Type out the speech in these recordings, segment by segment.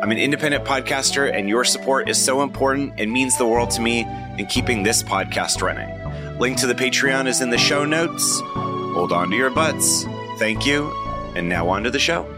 I'm an independent podcaster, and your support is so important and means the world to me in keeping this podcast running. Link to the Patreon is in the show notes. Hold on to your butts. Thank you. And now on to the show.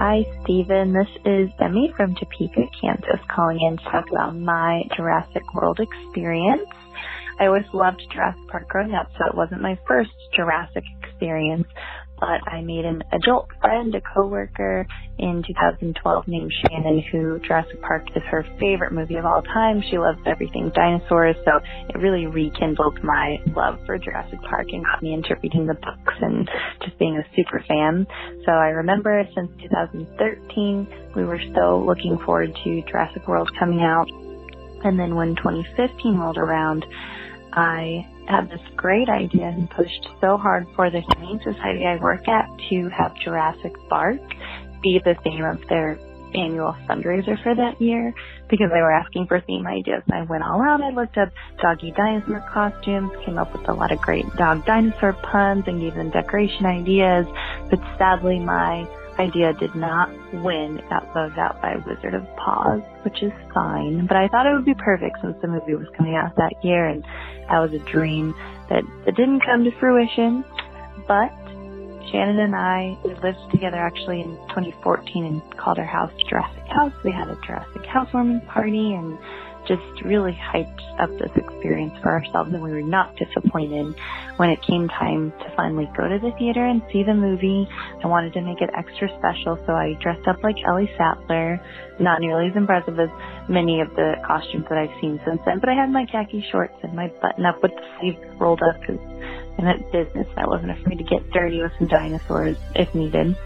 Hi, Stephen. This is Demi from Topeka, Kansas, calling in to talk about my Jurassic World experience. I always loved Jurassic Park growing up, so it wasn't my first Jurassic experience, but I made an adult friend, a coworker in 2012 named Shannon, who Jurassic Park is her favorite movie of all time. She loves everything dinosaurs, so it really rekindled my love for Jurassic Park and got me into reading the books and just being a super fan. So I remember since 2013, we were still looking forward to Jurassic World coming out. And then when 2015 rolled around, I had this great idea and pushed so hard for the Humane Society I work at to have Jurassic Bark be the theme of their annual fundraiser for that year because they were asking for theme ideas. And I went all out. I looked up doggy dinosaur costumes, came up with a lot of great dog dinosaur puns and gave them decoration ideas. But sadly, my idea did not win. It got voted out by Wizard of Paws, which is fine. But I thought it would be perfect since the movie was coming out that year and that was a dream that, that didn't come to fruition. But Shannon and I, we lived together actually in 2014 and called our house Jurassic House. We had a Jurassic housewarming party and just really hyped up this experience for ourselves and we were not disappointed when it came time to finally go to the theater and see the movie. I wanted to make it extra special so I dressed up like Ellie Sattler, not nearly as impressive as many of the costumes that I've seen since then, but I had my khaki shorts and my button up with the sleeves rolled up because I'm business I wasn't afraid to get dirty with some dinosaurs if needed.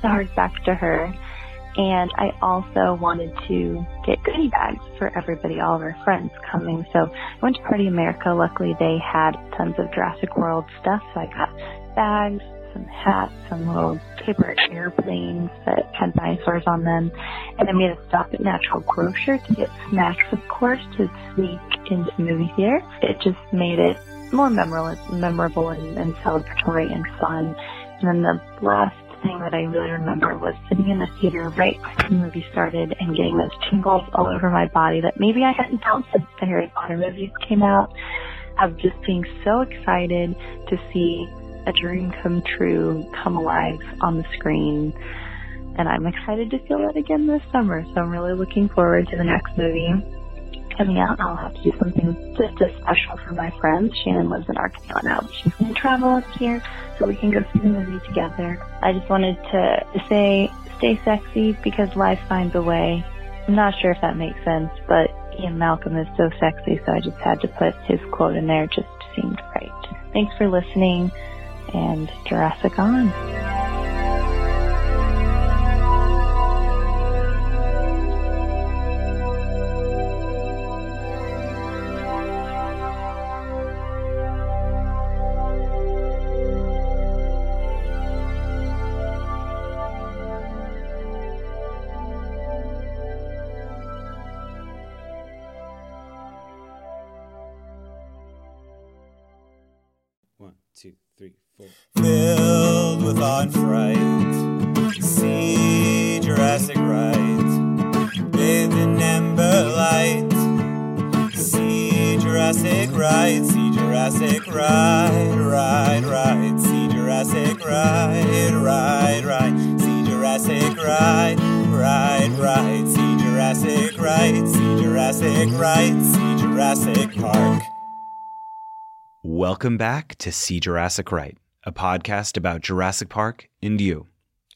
So back to her and I also wanted to get goodie bags for everybody, all of our friends coming. So I went to Party America. Luckily, they had tons of Jurassic World stuff. So I got bags, some hats, some little paper airplanes that had dinosaurs on them. And I made a stop at Natural Grocer to get snacks, of course, to sneak into the movie theater. It just made it more memorable, memorable and, and celebratory and fun. And then the last thing that I really remember was sitting in the theater right when the movie started and getting those tingles all over my body that maybe I hadn't felt since the Harry Potter movies came out. Of just being so excited to see a dream come true, come alive on the screen. and I'm excited to feel that again this summer. So I'm really looking forward to the next movie coming out. I'll have to do something just special for my friends. Shannon lives in Arkansas now. But she's going to travel up here so we can go see the movie together. I just wanted to say stay sexy because life finds a way. I'm not sure if that makes sense, but Ian Malcolm is so sexy, so I just had to put his quote in there. It just seemed right. Thanks for listening, and Jurassic on. Welcome back to See Jurassic Right, a podcast about Jurassic Park and you.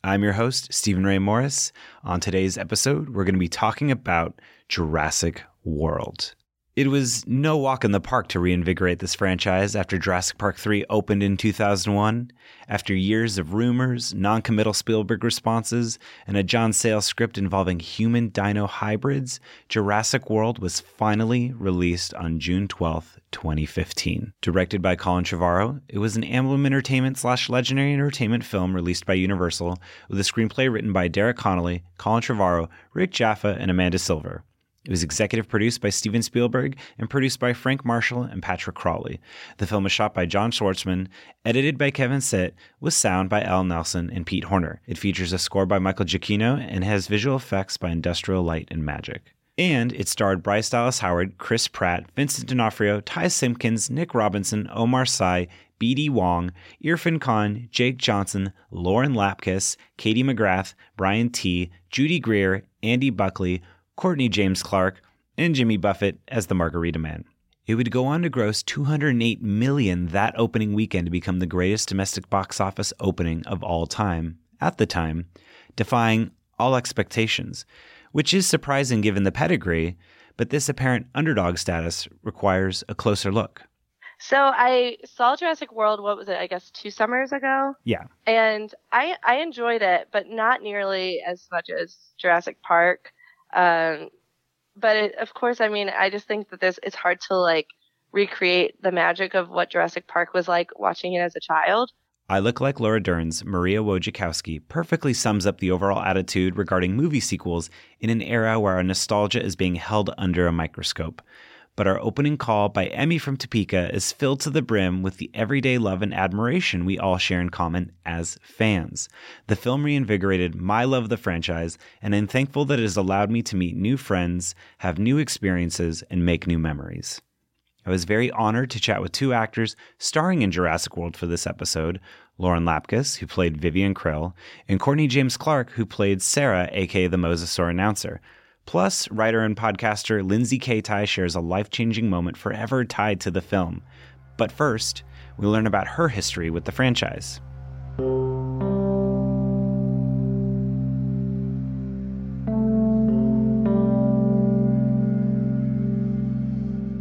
I'm your host, Stephen Ray Morris. On today's episode, we're going to be talking about Jurassic World. It was no walk in the park to reinvigorate this franchise after Jurassic Park 3 opened in 2001. After years of rumors, non committal Spielberg responses, and a John Sayles script involving human dino hybrids, Jurassic World was finally released on June 12th, 2015. Directed by Colin Trevorrow, it was an Amblin Entertainment slash Legendary Entertainment film released by Universal with a screenplay written by Derek Connolly, Colin Trevorrow, Rick Jaffa, and Amanda Silver. It was executive produced by Steven Spielberg and produced by Frank Marshall and Patrick Crawley. The film was shot by John Schwartzman, edited by Kevin Stitt, with sound by Al Nelson and Pete Horner. It features a score by Michael Giacchino and has visual effects by Industrial Light and Magic. And it starred Bryce Dallas Howard, Chris Pratt, Vincent D'Onofrio, Ty Simpkins, Nick Robinson, Omar Sy, B.D. Wong, Irfan Khan, Jake Johnson, Lauren Lapkus, Katie McGrath, Brian Tee, Judy Greer, Andy Buckley, Courtney James Clark, and Jimmy Buffett as the Margarita Man. It would go on to gross 208 million that opening weekend to become the greatest domestic box office opening of all time at the time, defying all expectations, which is surprising given the pedigree, but this apparent underdog status requires a closer look. So I saw Jurassic World. What was it? I guess two summers ago, Yeah. and I I enjoyed it, but not nearly as much as Jurassic Park. Um, but it, of course, I mean, I just think that this it's hard to like recreate the magic of what Jurassic Park was like watching it as a child. I Look Like Laura Dern's Maria Wojciechowski perfectly sums up the overall attitude regarding movie sequels in an era where our nostalgia is being held under a microscope. But our opening call by Emmy from Topeka is filled to the brim with the everyday love and admiration we all share in common as fans. The film reinvigorated my love of the franchise, and I'm thankful that it has allowed me to meet new friends, have new experiences, and make new memories. I was very honored to chat with two actors starring in Jurassic World for this episode Lauren Lapkus, who played Vivian Krill, and Courtney James Clark, who played Sarah, aka the Mosasaur announcer. Plus, writer and podcaster Lindsay K. Kaitai shares a life changing moment forever tied to the film. But first, we learn about her history with the franchise.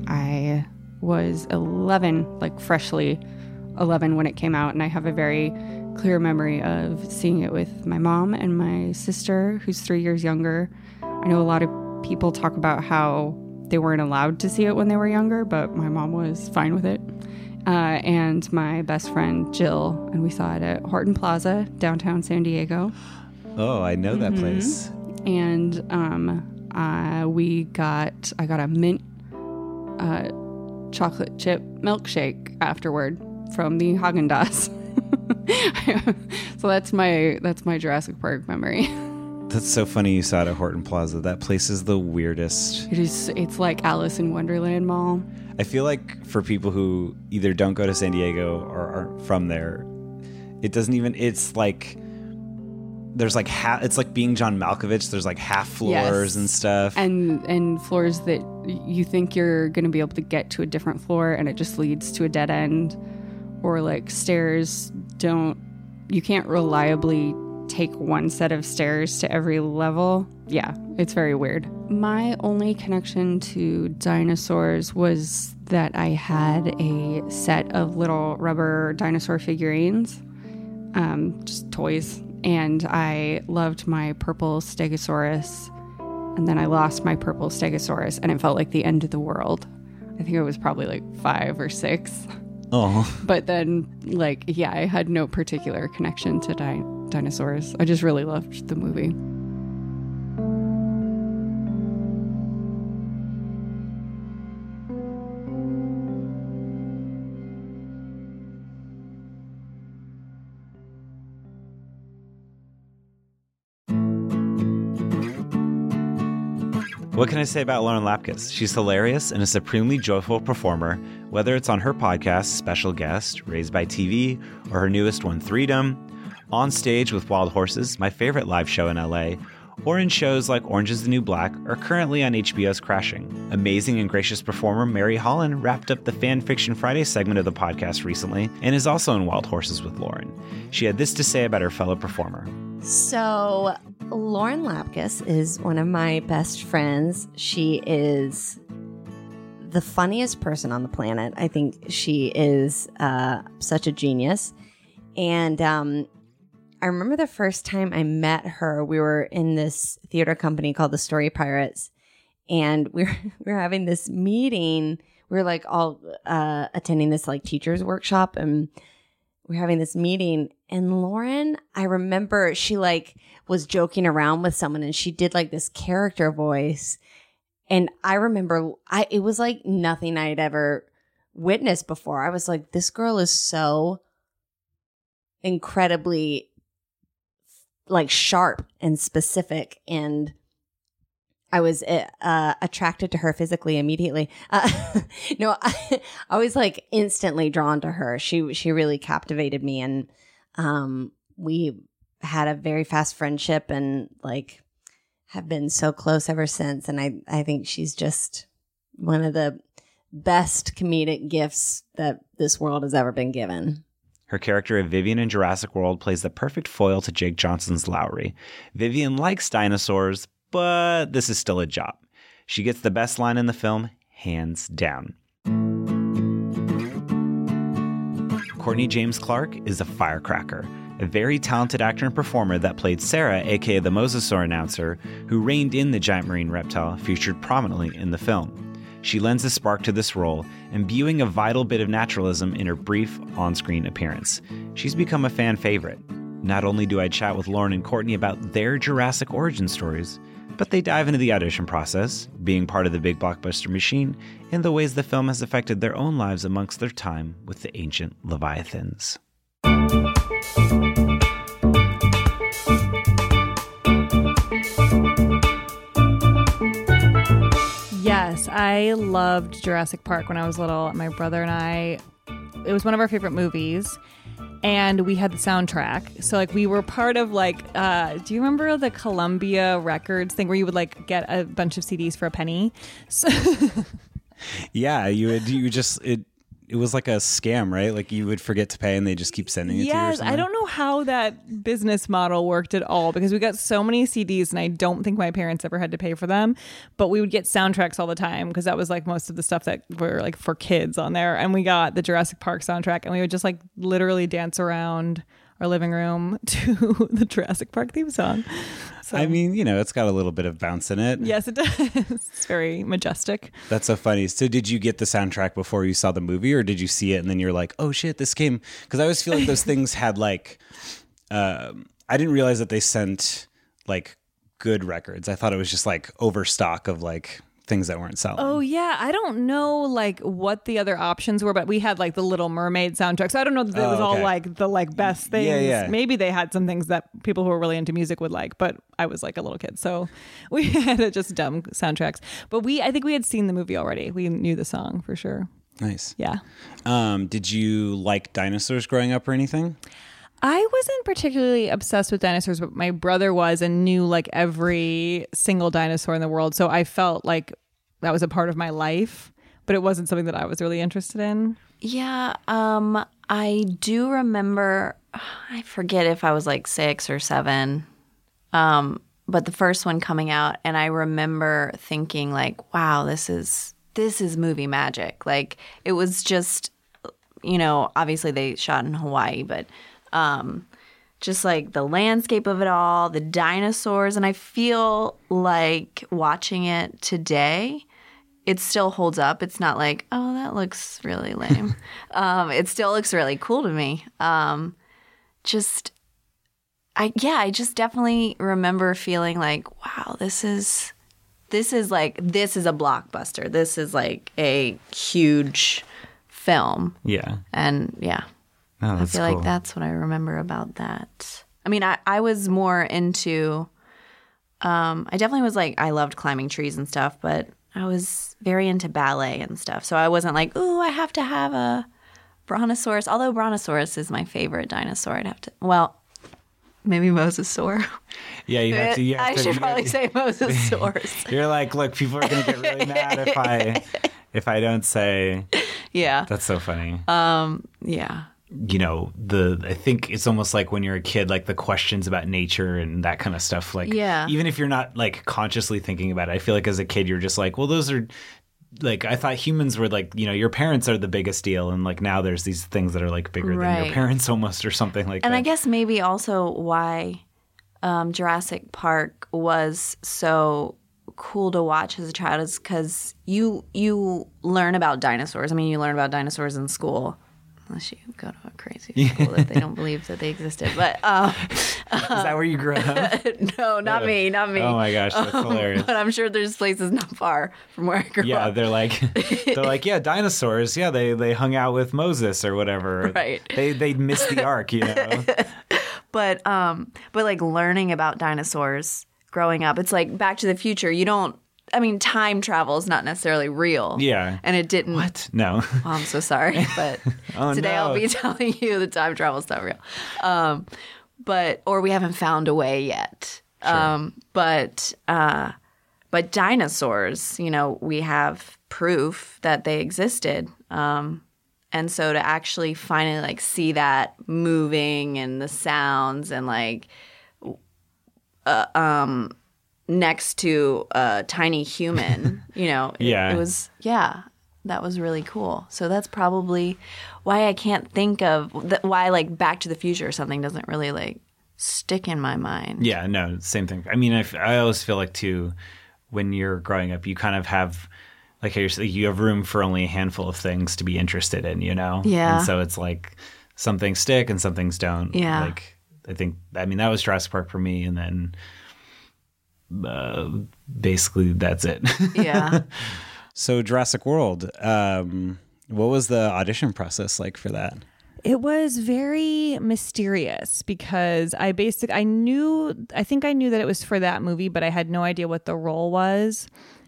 I was 11, like freshly 11 when it came out, and I have a very clear memory of seeing it with my mom and my sister, who's three years younger. I know a lot of people talk about how they weren't allowed to see it when they were younger, but my mom was fine with it. Uh, and my best friend Jill, and we saw it at Horton Plaza, downtown San Diego. Oh, I know that place. And um, uh, we got, I got a mint uh, chocolate chip milkshake afterward from the Haagen Dazs. so that's my that's my Jurassic Park memory. That's so funny you saw it at Horton Plaza. That place is the weirdest. It is it's like Alice in Wonderland Mall. I feel like for people who either don't go to San Diego or aren't from there, it doesn't even, it's like there's like half. It's like being John Malkovich. There's like half floors Yes. and stuff. and and floors that you think you're going to be able to get to a different floor and it just leads to a dead end or like stairs don't you can't reliably take one set of stairs to every level yeah it's very weird my only connection to dinosaurs was that i had a set of little rubber dinosaur figurines um, just toys and i loved my purple stegosaurus and then I lost my purple stegosaurus, and it felt like the end of the world. I think it was probably like five or six. Oh, But then, like, yeah, I had no particular connection to di- dinosaurs. I just really loved the movie. What can I say about Lauren Lapkus? She's hilarious and a supremely joyful performer, whether it's on her podcast, Special Guest, Raised by TV, or her newest one, Freedom, on stage with Wild Horses, my favorite live show in LA, or in shows like Orange is the New Black, or currently on HBO's Crashing. Amazing and gracious performer Mary Holland wrapped up the Fan Fiction Friday segment of the podcast recently and is also in Wild Horses with Lauren. She had this to say about her fellow performer. So, Lauren Lapkus is one of my best friends. She is the funniest person on the planet. I think she is uh, such a genius. And um, I remember the first time I met her, we were in this theater company called the Story Pirates, and we were, we were having this meeting. We were like all uh, attending this like teachers workshop, and were having this meeting and Lauren, I remember she like was joking around with someone and she did like this character voice. And I remember I it was like nothing I'd ever witnessed before. I was like, this girl is so incredibly like sharp and specific and I was uh, attracted to her physically immediately. Uh, no, I, I was like instantly drawn to her. She she really captivated me, and um, we had a very fast friendship, and like have been so close ever since. And I I think she's just one of the best comedic gifts that this world has ever been given. Her character of Vivian in Jurassic World plays the perfect foil to Jake Johnson's Lowery. Vivian likes dinosaurs, but this is still a job. She gets the best line in the film, hands down. Courtney James Clark is a firecracker, a very talented actor and performer that played Sarah, aka the Mosasaur announcer, who reined in the giant marine reptile featured prominently in the film. She lends a spark to this role, imbuing a vital bit of naturalism in her brief on screen appearance. She's become a fan favorite. Not only do I chat with Lauren and Courtney about their Jurassic origin stories, but they dive into the audition process, being part of the big blockbuster machine, and the ways the film has affected their own lives amongst their time with the ancient Leviathans. Yes, I loved Jurassic Park when I was little. My brother and I, it was one of our favorite movies. And we had the soundtrack. So, like, we were part of, like, uh, do you remember the Columbia Records thing where you would, like, get a bunch of CDs for a penny? So, Yeah, you would you just it it was like a scam, right? Like you would forget to pay and they just keep sending it to you. yes, I don't know how that business model worked at all because we got so many CDs and I don't think my parents ever had to pay for them. But we would get soundtracks all the time because that was like most of the stuff that were like for kids on there. And we got the Jurassic Park soundtrack and we would just like literally dance around our living room to the Jurassic Park theme song. So, I mean, you know, it's got a little bit of bounce in it. yes, it does. it's very majestic. That's so funny. So, did you get the soundtrack before you saw the movie, or did you see it and then you're like, "Oh shit, this came"? Because I always feel like those things had like, um, I didn't realize that they sent like good records. I thought it was just like overstock of like things that weren't selling. Oh yeah, I don't know like what the other options were, but we had like the Little Mermaid soundtrack. So I don't know that it Oh, was all like the like best things. Yeah, yeah. Maybe they had some things that people who were really into music would like, but I was like a little kid, so we had just dumb soundtracks. But we, I think we had seen the movie already. We knew the song for sure. Nice. Yeah. Um, did you like dinosaurs growing up or anything? I wasn't particularly obsessed with dinosaurs, but my brother was and knew like every single dinosaur in the world. So I felt like that was a part of my life, but it wasn't something that I was really interested in. Yeah, um, I do remember. I forget if I was like six or seven, um, but the first one coming out, and I remember thinking like, "Wow, this is this is movie magic." Like it was just, you know, obviously they shot in Hawaii, but um, just like the landscape of it all, the dinosaurs, and I feel like watching it today it still holds up. It's not like, oh, that looks really lame. um, it still looks really cool to me. Um, just, I yeah, I just definitely remember feeling like, wow, this is, this is like, this is a blockbuster. This is like a huge film. Yeah. And yeah, Oh, I feel cool. like that's what I remember about that. I mean, I, I was more into, um, I definitely was like, I loved climbing trees and stuff, but I was very into ballet and stuff. So I wasn't like, ooh, I have to have a brontosaurus. Although brontosaurus is my favorite dinosaur, I'd have to, well, maybe mosasaur. Yeah, you have to. You have I to, should probably say mosasaurus. You're like, look, people are gonna get really mad if I if I don't say. yeah. That's so funny. Um, yeah. You know the i think it's almost like when you're a kid like the questions about nature and that kind of stuff like Yeah. even if you're not like consciously thinking about it i feel like as a kid you're just like well those are like i thought humans were like you know your parents are the biggest deal and like now there's these things that are like bigger than your parents almost or something like and that And I guess maybe also why um, Jurassic Park was so cool to watch as a child is because you you learn about dinosaurs. I mean, you learn about dinosaurs in school, unless you go to a crazy school that they don't believe that they existed. But um, is that where you grew up no, not me, not me. Oh my gosh, that's Um, hilarious. But I'm sure there's places not far from where I grew yeah up. Yeah, they're like they're like yeah dinosaurs yeah they they hung out with moses or whatever Right. they they missed the ark you know but um but like learning about dinosaurs growing up it's like back to the future you don't i mean time travel is not necessarily real. Yeah. and it didn't what? No. Oh, i'm so sorry but Oh, today no. i'll be telling you that time travel is not real. Um but or we haven't found a way yet. Um but uh but dinosaurs you know we have proof that they existed. Um and so to actually finally like see that moving and the sounds and like uh, um next to a tiny human, you know, it- Yeah. it, was yeah, that was really cool. So that's probably why I can't think of th- why like Back to the Future or something doesn't really like stick in my mind. Yeah, no, same thing. I mean, I, f- I always feel like too, when you're growing up, you kind of have, like you have room for only a handful of things to be interested in, you know? Yeah. And so it's like some things stick and some things don't. Yeah. Like, I think, I mean, that was Jurassic Park for me. And then uh, basically that's it. Yeah. So Jurassic World, um, what was the audition process like for that? It was very mysterious because I basic I knew I think I knew that it was for that movie, but I had no idea what the role was.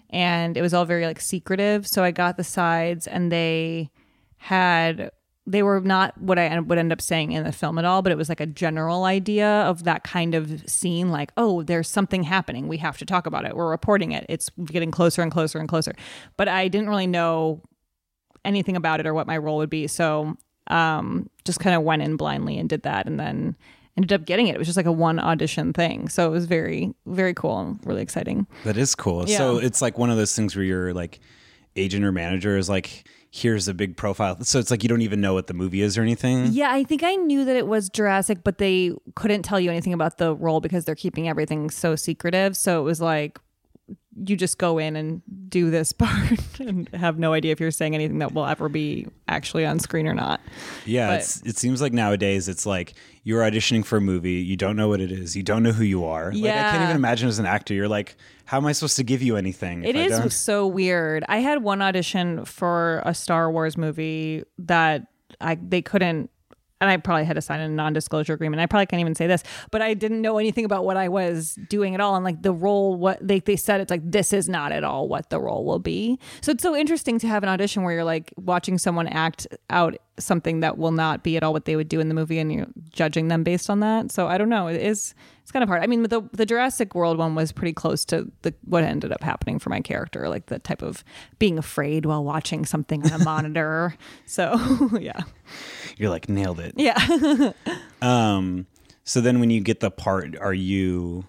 And it was all very like secretive. So I got the sides and they had they were not what I would end up saying in the film at all, but it was like a general idea of that kind of scene like, oh, there's something happening. We have to talk about it. We're reporting it. It's getting closer and closer and closer. But I didn't really know anything about it or what my role would be. So um, just kind of went in blindly and did that and then ended up getting it. It was just like a one audition thing. So it was very, very cool and really exciting. That is cool. Yeah. So it's like one of those things where your like agent or manager is like, here's a big profile. So it's like you don't even know what the movie is or anything. Yeah, I think I knew that it was Jurassic, but they couldn't tell you anything about the role because they're keeping everything so secretive. So it was like you just go in and do this part and have no idea if you're saying anything that will ever be actually on screen or not. Yeah, it seems like nowadays it's like you're auditioning for a movie, you don't know what it is, you don't know who you are. Like I can't even imagine as an actor, you're like, how am I supposed to give you anything? if It I don't? so weird. I had one audition for a Star Wars movie that I they couldn't and I probably had to sign a non-disclosure agreement. I probably can't even say this, but I didn't know anything about what I was doing at all. And like the role, what they, they said, it's like, this is not at all what the role will be. So it's so interesting to have an audition where you're like watching someone act out something that will not be at all what they would do in the movie and you're judging them based on that. So I don't know. It is it's kind of hard. I mean, the the Jurassic World one was pretty close to the what ended up happening for my character, like the type of being afraid while watching something on a monitor. So, yeah. You're like nailed it. Yeah. Um, so then when you get the part, are you?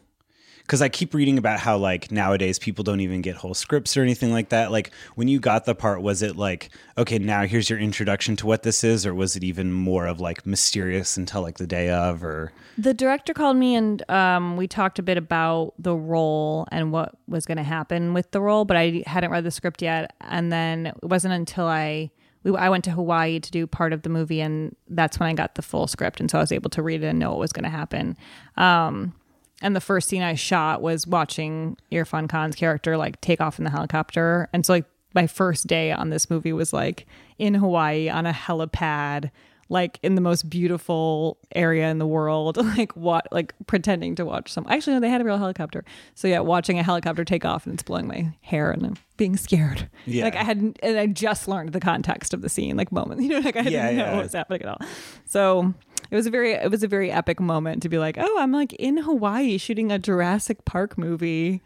Because I keep reading about how like nowadays people don't even get whole scripts or anything like that. Like when you got the part, was it like okay, now here's your introduction to what this is, or was it even more of like mysterious until like the day of, or The director called me and um, we talked a bit about the role and what was going to happen with the role, but I hadn't read the script yet. And then it wasn't until I we, I went to Hawaii to do part of the movie, and that's when I got the full script, and so I was able to read it and know what was going to happen. Um, and the first scene I shot was watching Irfan Khan's character like take off in the helicopter, and so like my first day on this movie was like in Hawaii on a helipad like in the most beautiful area in the world, like what, like pretending to watch some. Actually, no, they had a real helicopter. So yeah, watching a helicopter take off and it's blowing my hair and I'm being scared. Yeah. like I hadn't, and I just learned the context of the scene, like moment, you know, like I didn't Yeah, know yeah. what was happening at all. So it was a very, it was a very epic moment to be like, oh, I'm like in Hawaii shooting a Jurassic Park movie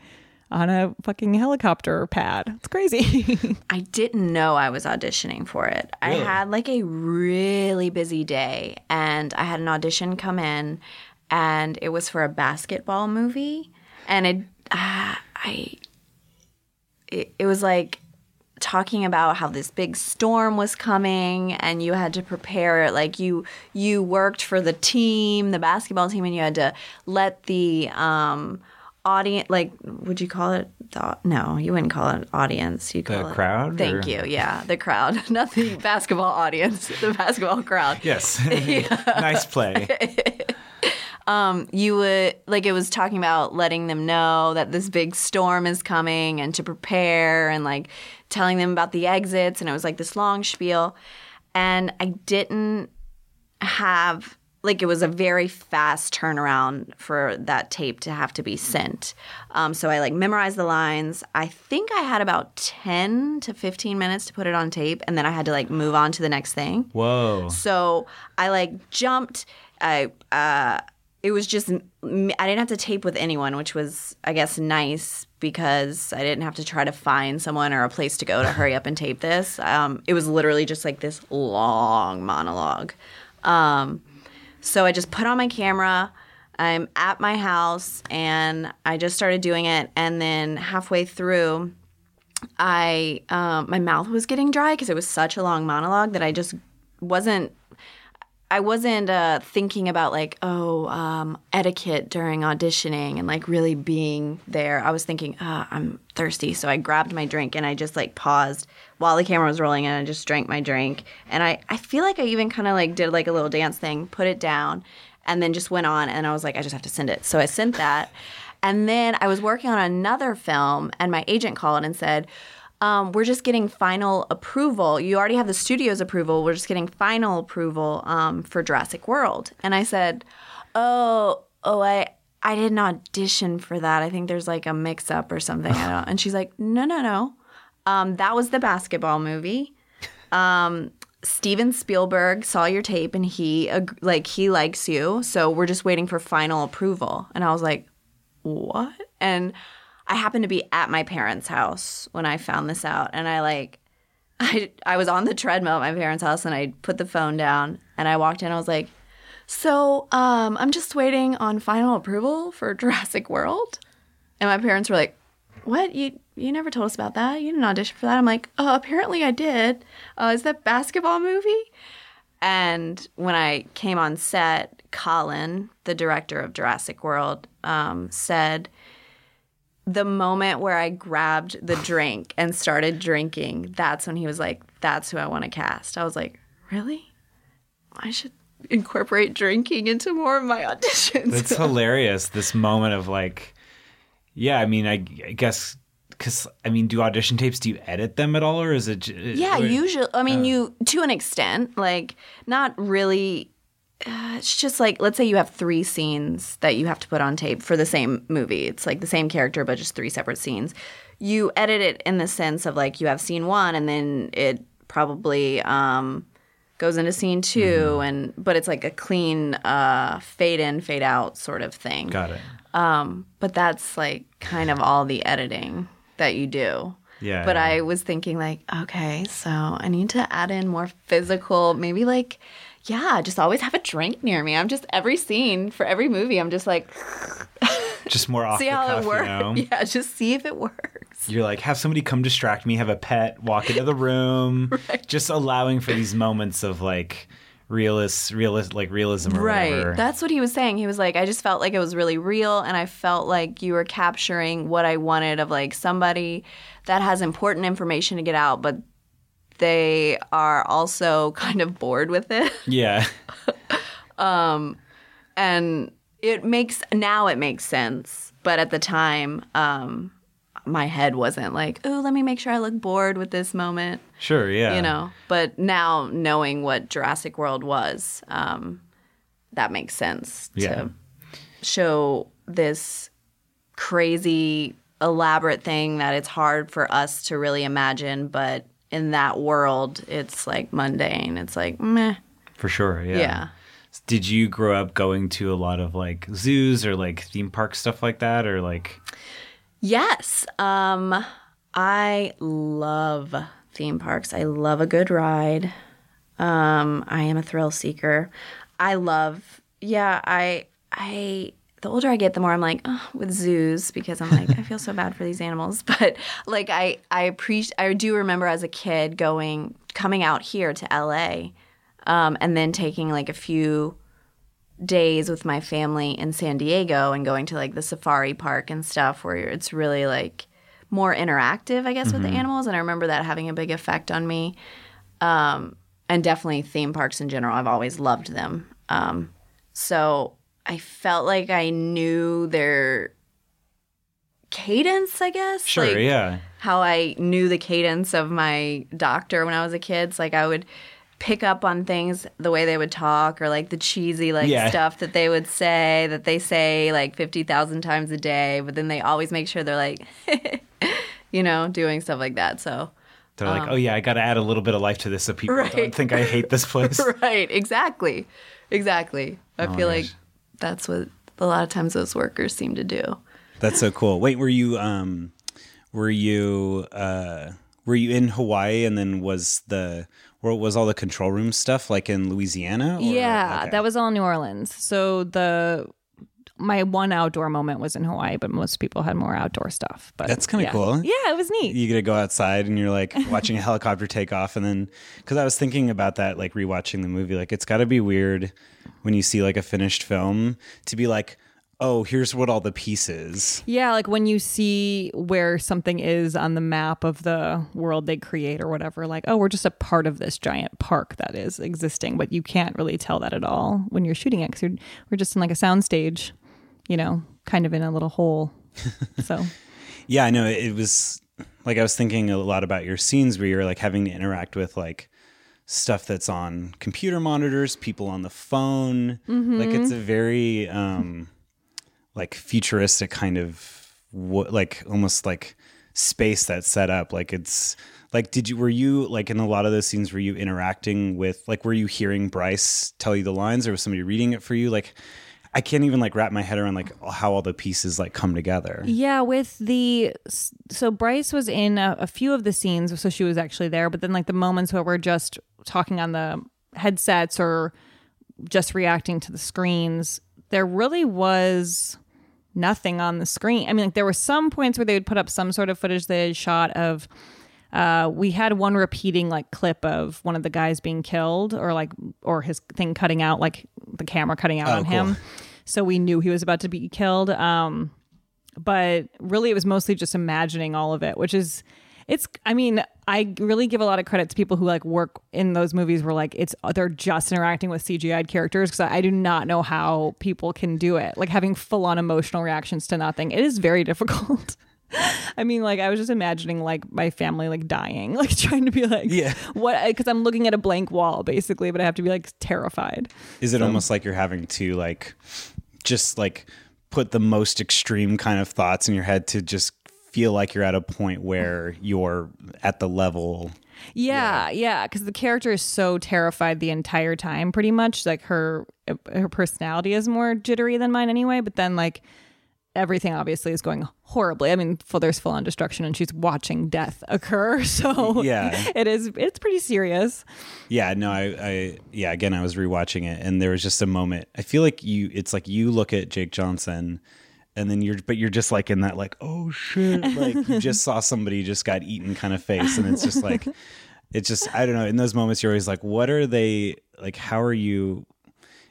on a fucking helicopter pad. It's crazy. I didn't know I was auditioning for it. I had like a really busy day and I had an audition come in and it was for a basketball movie and it uh, I it, it was like talking about how this big storm was coming and you had to prepare like you you worked for the team the basketball team and you had to let the um audience like would you call it the, no you wouldn't call it audience you The call it crowd, thank or- you yeah the crowd not the basketball audience the basketball crowd. Yes, nice play. um, you would like it was talking about letting them know that this big storm is coming and to prepare and like telling them about the exits and it was like this long spiel and I didn't have like it was a very fast turnaround for that tape to have to be sent. Um, so I like memorized the lines. I think I had about 10 to 15 minutes to put it on tape and then I had to like move on to the next thing. Whoa. So I like jumped. I uh, it was just I didn't have to tape with anyone, which was I guess nice because I didn't have to try to find someone or a place to go to hurry up and tape this. Um, it was literally just like this long monologue. Um, so I just put on my camera. I'm at my house and I just started doing it. And then halfway through, I um, my mouth was getting dry because it was such a long monologue that I just wasn't. I wasn't uh, thinking about like oh um, etiquette during auditioning and like really being there. I was thinking ah, I'm thirsty, so I grabbed my drink and I just like paused while the camera was rolling and I just drank my drink. And I I feel like I even kind of like did like a little dance thing, put it down, and then just went on. And I was like I just have to send it, so I sent that. And then I was working on another film, and my agent called and said, um, We're just getting final approval. You already have the studio's approval. We're just getting final approval um, for Jurassic World. And I said, Oh, oh, I. I didn't audition for that. I think there's like a mix up or something. I don't. And she's like, no, no, no. Um, that was the basketball movie. Um, Steven Spielberg saw your tape and he like he likes you. So we're just waiting for final approval. And I was like, what? And I happened to be at my parents' house when I found this out. And I like, I, I was on the treadmill at my parents' house and I put the phone down and I walked in. I was like, so um, I'm just waiting on final approval for Jurassic World. And my parents were like, what? You you never told us about that. You didn't audition for that. I'm like, oh, apparently I did. Uh, is that basketball movie? And when I came on set, Colin, the director of Jurassic World, um, said, the moment where I grabbed the drink and started drinking, that's when he was like, that's who I want to cast. I was like, really? I should incorporate drinking into more of my auditions. It's hilarious. This moment of like, yeah. I mean, I, I guess because I mean, do audition tapes? Do you edit them at all, or is it? Yeah, or- usually. I mean, Uh. you to an extent, like not really. Uh, it's just like let's say you have three scenes that you have to put on tape for the same movie. It's like the same character, but just three separate scenes. You edit it in the sense of like you have scene one, and then it probably um, goes into scene 2 and but it's like a clean uh, fade in, fade out sort of thing. Got it. Um, but that's like kind of all the editing that you do. Yeah. But I was thinking like, okay, so I need to add in more physical, maybe like, yeah, just always have a drink near me. I'm just every scene for every movie. I'm just like, Just more off see the how cuff, it works. you know? Yeah, just see if it works. You're like, have somebody come distract me, have a pet, walk into the room, just allowing for these moments of like realist, realist, like realism or Right. whatever. That's what he was saying. He was like, I just felt like it was really real, and I felt like you were capturing what I wanted of like somebody that has important information to get out, but they are also kind of bored with it. yeah. Um, and it makes now it makes sense, but at the time, um, my head wasn't like, oh, let me make sure I look bored with this moment. Sure, yeah. You know, but now knowing what Jurassic World was, um, that makes sense Yeah. to show this crazy, elaborate thing that it's hard for us to really imagine, but in that world, it's like mundane. It's like meh. For sure, yeah. Yeah. Did you grow up going to a lot of like zoos or like theme park stuff like that or like Yes. Um I love theme parks. I love a good ride. Um I am a thrill seeker. I love yeah, I I the older I get, the more I'm like, oh, with zoos because I'm like, I feel so bad for these animals. But like, I I appreciate. I do remember as a kid going, coming out here to LA, um, and then taking like a few days with my family in San Diego and going to like the safari park and stuff where it's really like more interactive, I guess, with the Mhm. animals. And I remember that having a big effect on me. Um, and definitely theme parks in general. I've always loved them. Um, so I felt like I knew their cadence, I guess. Sure, Like, yeah. How I knew the cadence of my doctor when I was a kid. It's like I would pick up on things the way they would talk or like the cheesy like Yeah. stuff that they would say that they say like 50,000 times a day but then they always make sure they're like you know doing stuff like that so they're like, um, "Oh yeah, I got to add a little bit of life to this so people Right. don't think I hate this place." right exactly exactly i Oh feel like gosh. That's what a lot of times those workers seem to do That's so cool. Wait, were you um were you uh were you in Hawaii and then was the where was all the control room stuff like in Louisiana? or- yeah, okay. that was all New Orleans. So the my one outdoor moment was in Hawaii, but most people had more outdoor stuff. But That's kinda yeah. cool. Yeah, it was neat. You get to go outside and you're like watching a helicopter take off, and then because I was thinking about that, like rewatching the movie, like it's got to be weird when you see like a finished film to be like, oh, here's what all the pieces. Yeah, like when you see where something is on the map of the world they create or whatever, like, oh, we're just a part of this giant park that is existing, but you can't really tell that at all when you're shooting it because we're just in like a soundstage, you know, kind of in a little hole. So, Yeah, I know. It was like I was thinking a lot about your scenes where you're like having to interact with like stuff that's on computer monitors, people on the phone. Like it's a very um like futuristic kind of wo- like almost like space that's set up. Like it's like did you were you like in a lot of those scenes were you interacting with like were you hearing Bryce tell you the lines or was somebody reading it for you? Like I can't even like wrap my head around like how all the pieces like come together. Yeah, with the so Bryce was in a, a few of the scenes, so she was actually there. But then, like the moments where we're just talking on the headsets or just reacting to the screens, there really was nothing on the screen. I mean, like there were some points where they would put up some sort of footage they had shot of. Uh, we had one repeating like clip of one of the guys being killed, or like, or his thing cutting out, like the camera cutting out Oh, on cool. him. So we knew he was about to be killed. Um, but really it was mostly just imagining all of it which is it's i mean i really give a lot of credit to people who like work in those movies where like it's they're just interacting with cgi'd characters because I, I do not know how people can do it like having full-on emotional reactions to nothing it is very difficult I mean, like I was just imagining like my family like dying, like trying to be like, Yeah. what? Because I'm looking at a blank wall basically, but I have to be like terrified. Is it So- almost like you're having to like just like put the most extreme kind of thoughts in your head to just feel like you're at a point where you're at the level Yeah, yeah, because the character is so terrified the entire time, pretty much. Like her her personality is more jittery than mine anyway. But then like everything obviously is going horribly. I mean, full, there's full on destruction, and she's watching death occur. So Yeah. it is. It's pretty serious. Yeah, no, I, I, yeah, again, I was rewatching it, and there was just a moment. I feel like you, it's like you look at Jake Johnson, and then you're, but you're just like in that, like, oh shit, like you just saw somebody just got eaten kind of face, and it's just like, it's just, I don't know. In those moments, you're always like, what are they like? How are you?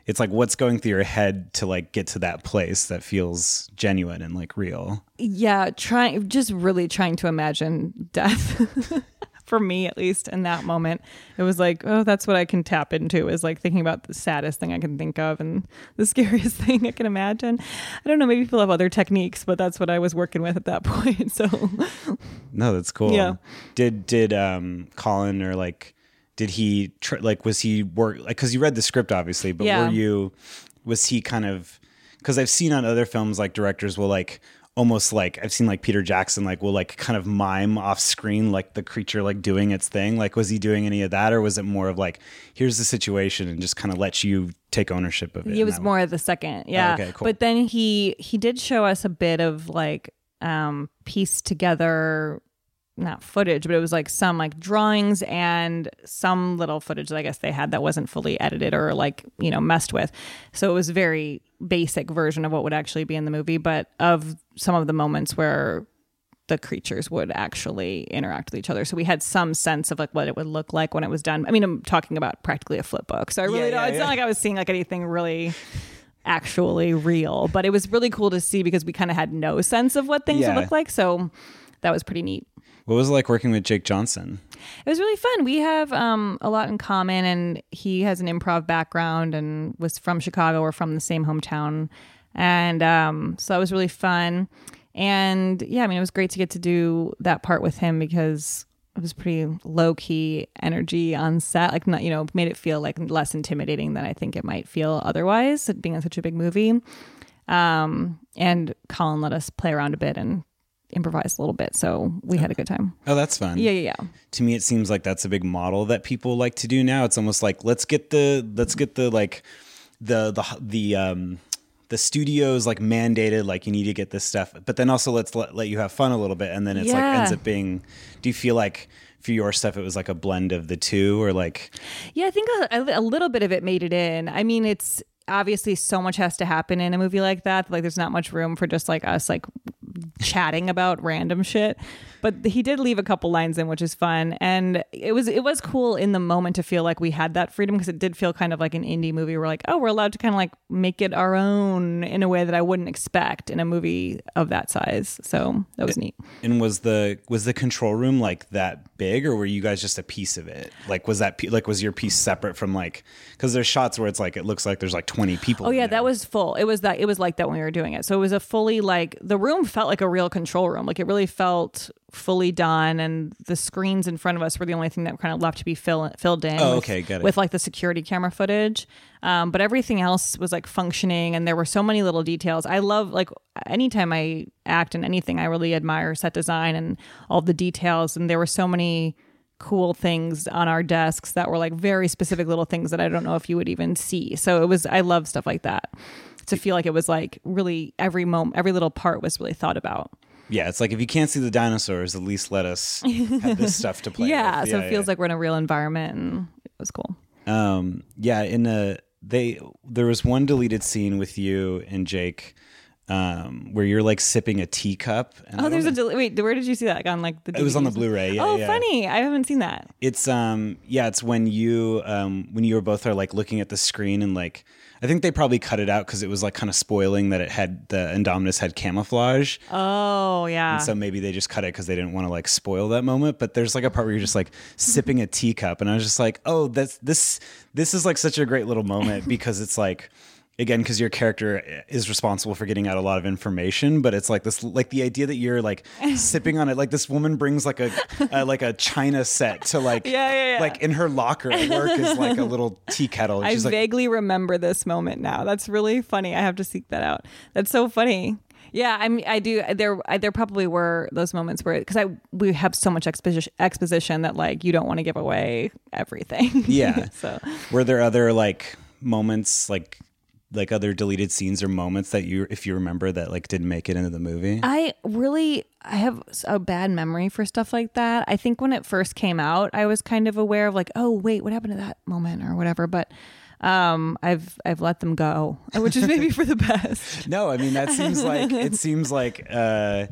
It's like what's going through your head to like get to that place that feels genuine and like real. Yeah, trying just really trying to imagine death. For me, at least in that moment, it was like, oh, that's what I can tap into is like thinking about the saddest thing I can think of and the scariest thing I can imagine. I don't know, maybe people have other techniques, but that's what I was working with at that point. So, No, that's cool. Yeah. Did did um Colin or like did he tr- like was he work like because you read the script obviously, but Yeah. were you was he kind of because I've seen on other films like directors will like almost like I've seen like Peter Jackson like will like kind of mime off screen like the creature like doing its thing. Like was he doing any of that or was it more of like here's the situation and just kind of let you take ownership of it? it was that way? more of the second yeah okay, cool. but then he he did show us a bit of like um pieced together not footage but it was like some like drawings and some little footage that i guess they had that wasn't fully edited or like you know messed with so it was very basic version of what would actually be in the movie but of some of the moments where the creatures would actually interact with each other. So we had some sense of like what it would look like when it was done. I mean, I'm talking about practically a flip book. So I really Yeah, don't, yeah, it's yeah. not like I was seeing like anything really actually real, but it was really cool to see because we kind of had no sense of what things would look like. So that was pretty neat. What was it like working with Jake Johnson? It was really fun. We have um, a lot in common, and he has an improv background and was from Chicago. We're from the same hometown, and um, so that was really fun. And yeah, I mean, it was great to get to do that part with him because it was pretty low key energy on set. Like, not you know, made it feel like less intimidating than I think it might feel otherwise, being in such a big movie. Um, and Colin let us play around a bit and improvise a little bit, so we had a good time. Oh, that's fun. Yeah, yeah, yeah. to me it seems like that's a big model that people like to do now it's almost like let's get the let's get the like the the the um the studios like mandated like you need to get this stuff but then also let's let, let you have fun a little bit and then it's like ends up being do you feel like for your stuff it was like a blend of the two or like Yeah, I think a, a little bit of it made it in. I mean, it's obviously so much has to happen in a movie like that. Like, there's not much room for just like us like chatting about random shit. But he did leave a couple lines in, which is fun, and it was it was cool in the moment to feel like we had that freedom because it did feel kind of like an indie movie. We're like, oh, we're allowed to kind of like make it our own in a way that I wouldn't expect in a movie of that size. So that was neat. and was the was the control room like that big or were you guys just a piece of it like was that like was your piece separate from like because there's shots where it's like it looks like there's like 20 people Oh yeah, there. that was full. It was that it was like that when we were doing it. So it was a fully like the room felt like a real control room. Like it really felt fully done and the screens in front of us were the only thing that kind of left to be fill, filled in Oh, with, okay, got it. with like the security camera footage um, but everything else was like functioning and there were so many little details i love like anytime i act in anything i really admire set design and all the details and there were so many cool things on our desks that were like very specific little things that i don't know if you would even see so it was i love stuff like that to feel like it was like really every moment every little part was really thought about. Yeah, it's like if you can't see the dinosaurs, at least let us have this stuff to play yeah with. so it feels like we're in a real environment and it was cool. Um, yeah, in a they there was one deleted scene with you and Jake, um, where you're like sipping a teacup. And oh there's a del- wait where did you see that on like the It was on the Blu-ray, yeah, oh yeah. funny i haven't seen that It's um yeah, it's when you um when you were both are like looking at the screen and like I think they probably cut it out because it was like kind of spoiling that it had the Indominus had camouflage. oh yeah And so maybe they just cut it because they didn't want to like spoil that moment. But there's like a part where you're just like sipping a teacup, and I was just like, oh, that's this. This is like such a great little moment because it's like. Again, because your character eh, is responsible for getting out a lot of information, but it's like this, like the idea that you're like sipping on it. Like this woman brings like a, a like a china set to like, Yeah, yeah, yeah. like in her locker at work is like a little tea kettle. I like, vaguely remember this moment now. That's really funny. I have to seek that out. That's so funny. Yeah, I mean, I do. There, I, there probably were those moments where, because I we have so much exposition, exposition that like you don't want to give away everything. Yeah. so Were there other like moments like like other deleted scenes or moments that you if you remember that like didn't make it into the movie? I really I have a bad memory for stuff like that. I think when it first came out, I was kind of aware of like, oh wait, what happened to that moment or whatever. But um, I've I've let them go, which is maybe for the best. No, I mean that seems like it seems like uh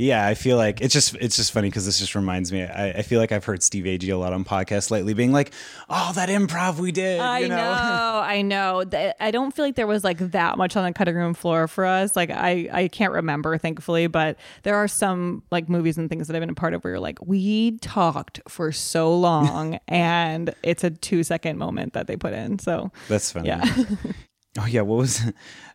yeah, I feel like it's just it's just funny because this just reminds me. I, I feel like I've heard Steve Agee a lot on podcasts lately, being like, "Oh, that improv we did." I you know? know, I know. I don't feel like there was like that much on the cutting room floor for us. Like I, I can't remember, thankfully, but there are some like movies and things that I've been a part of where you're like, we talked for so long, and it's a two second moment that they put in. So That's funny. Yeah. oh yeah, what was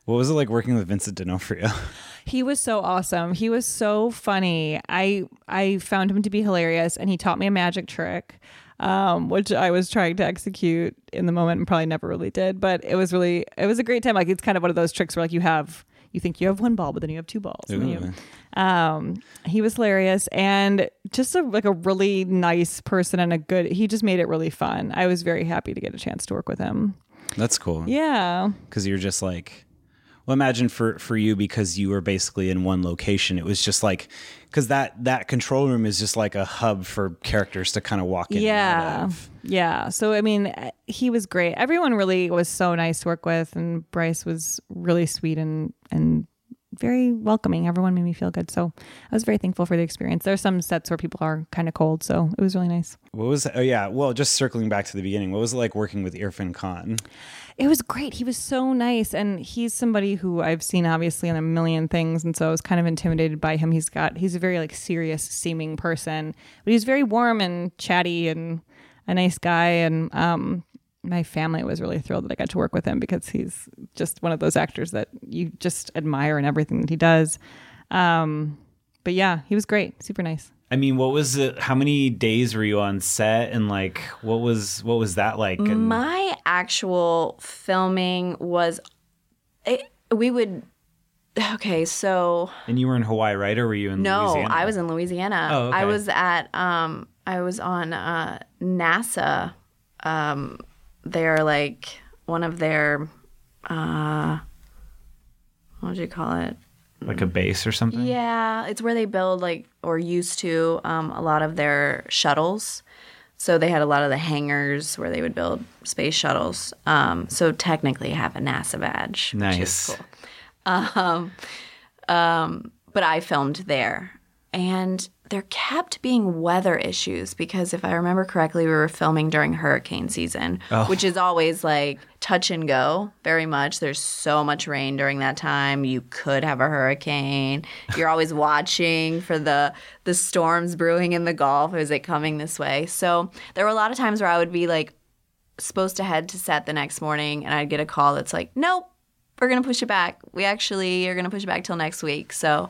what was it like working with Vincent D'Onofrio? He was so awesome. He was so funny. I I found him to be hilarious, and he taught me a magic trick, um, which I was trying to execute in the moment and probably never really did. But it was really it was a great time. Like it's kind of one of those tricks where like you have you think you have one ball, but then you have two balls. and you- um, he was hilarious and just a, like a really nice person and a good. He just made it really fun. I was very happy to get a chance to work with him. That's cool. Yeah. because you're just like well imagine for for you because you were basically in one location it was just like because that that control room is just like a hub for characters to kind of walk in yeah. of. yeah. So i mean uh, he was great. Everyone really was so nice to work with and bryce was really sweet and and very welcoming. Everyone made me feel good. So i was very thankful for the experience. There are some sets where people are kind of cold so it was really nice. What was oh yeah. Well just circling back to the beginning what was it like working with irfan khan it was great. He was so nice, and he's somebody who I've seen obviously in a million things, and so I was kind of intimidated by him. He's got he's a very like serious seeming person, but he's very warm and chatty and a nice guy. And um, my family was really thrilled that I got to work with him because he's just one of those actors that you just admire in everything that he does. Um, but yeah, he was great, super nice. I mean, what was it? How many days were you on set, and like, what was what was that like? And My actual filming was, it, we would. Okay, so and you were in Hawaii, right? Or were you in Louisiana? no, Louisiana? I was in Louisiana. Oh, okay. I was at um, I was on uh, NASA. Um, they're like one of their, uh, what do you call it? Like a base or something. Yeah, it's where they build like or used to um, a lot of their shuttles. So they had a lot of the hangars where they would build space shuttles. Um, so technically, I have a NASA badge. Nice. cool. Um, um, but I filmed there, and there kept being weather issues because if I remember correctly, we were filming during hurricane season, Oh. which is always like touch and go very much. There's so much rain during that time. You could have a hurricane. You're always watching for the the storms brewing in the Gulf. Is it coming this way? So there were a lot of times where I would be like supposed to head to set the next morning, and I'd get a call that's like, "Nope, we're gonna push it back. We actually are gonna push it back till next week." So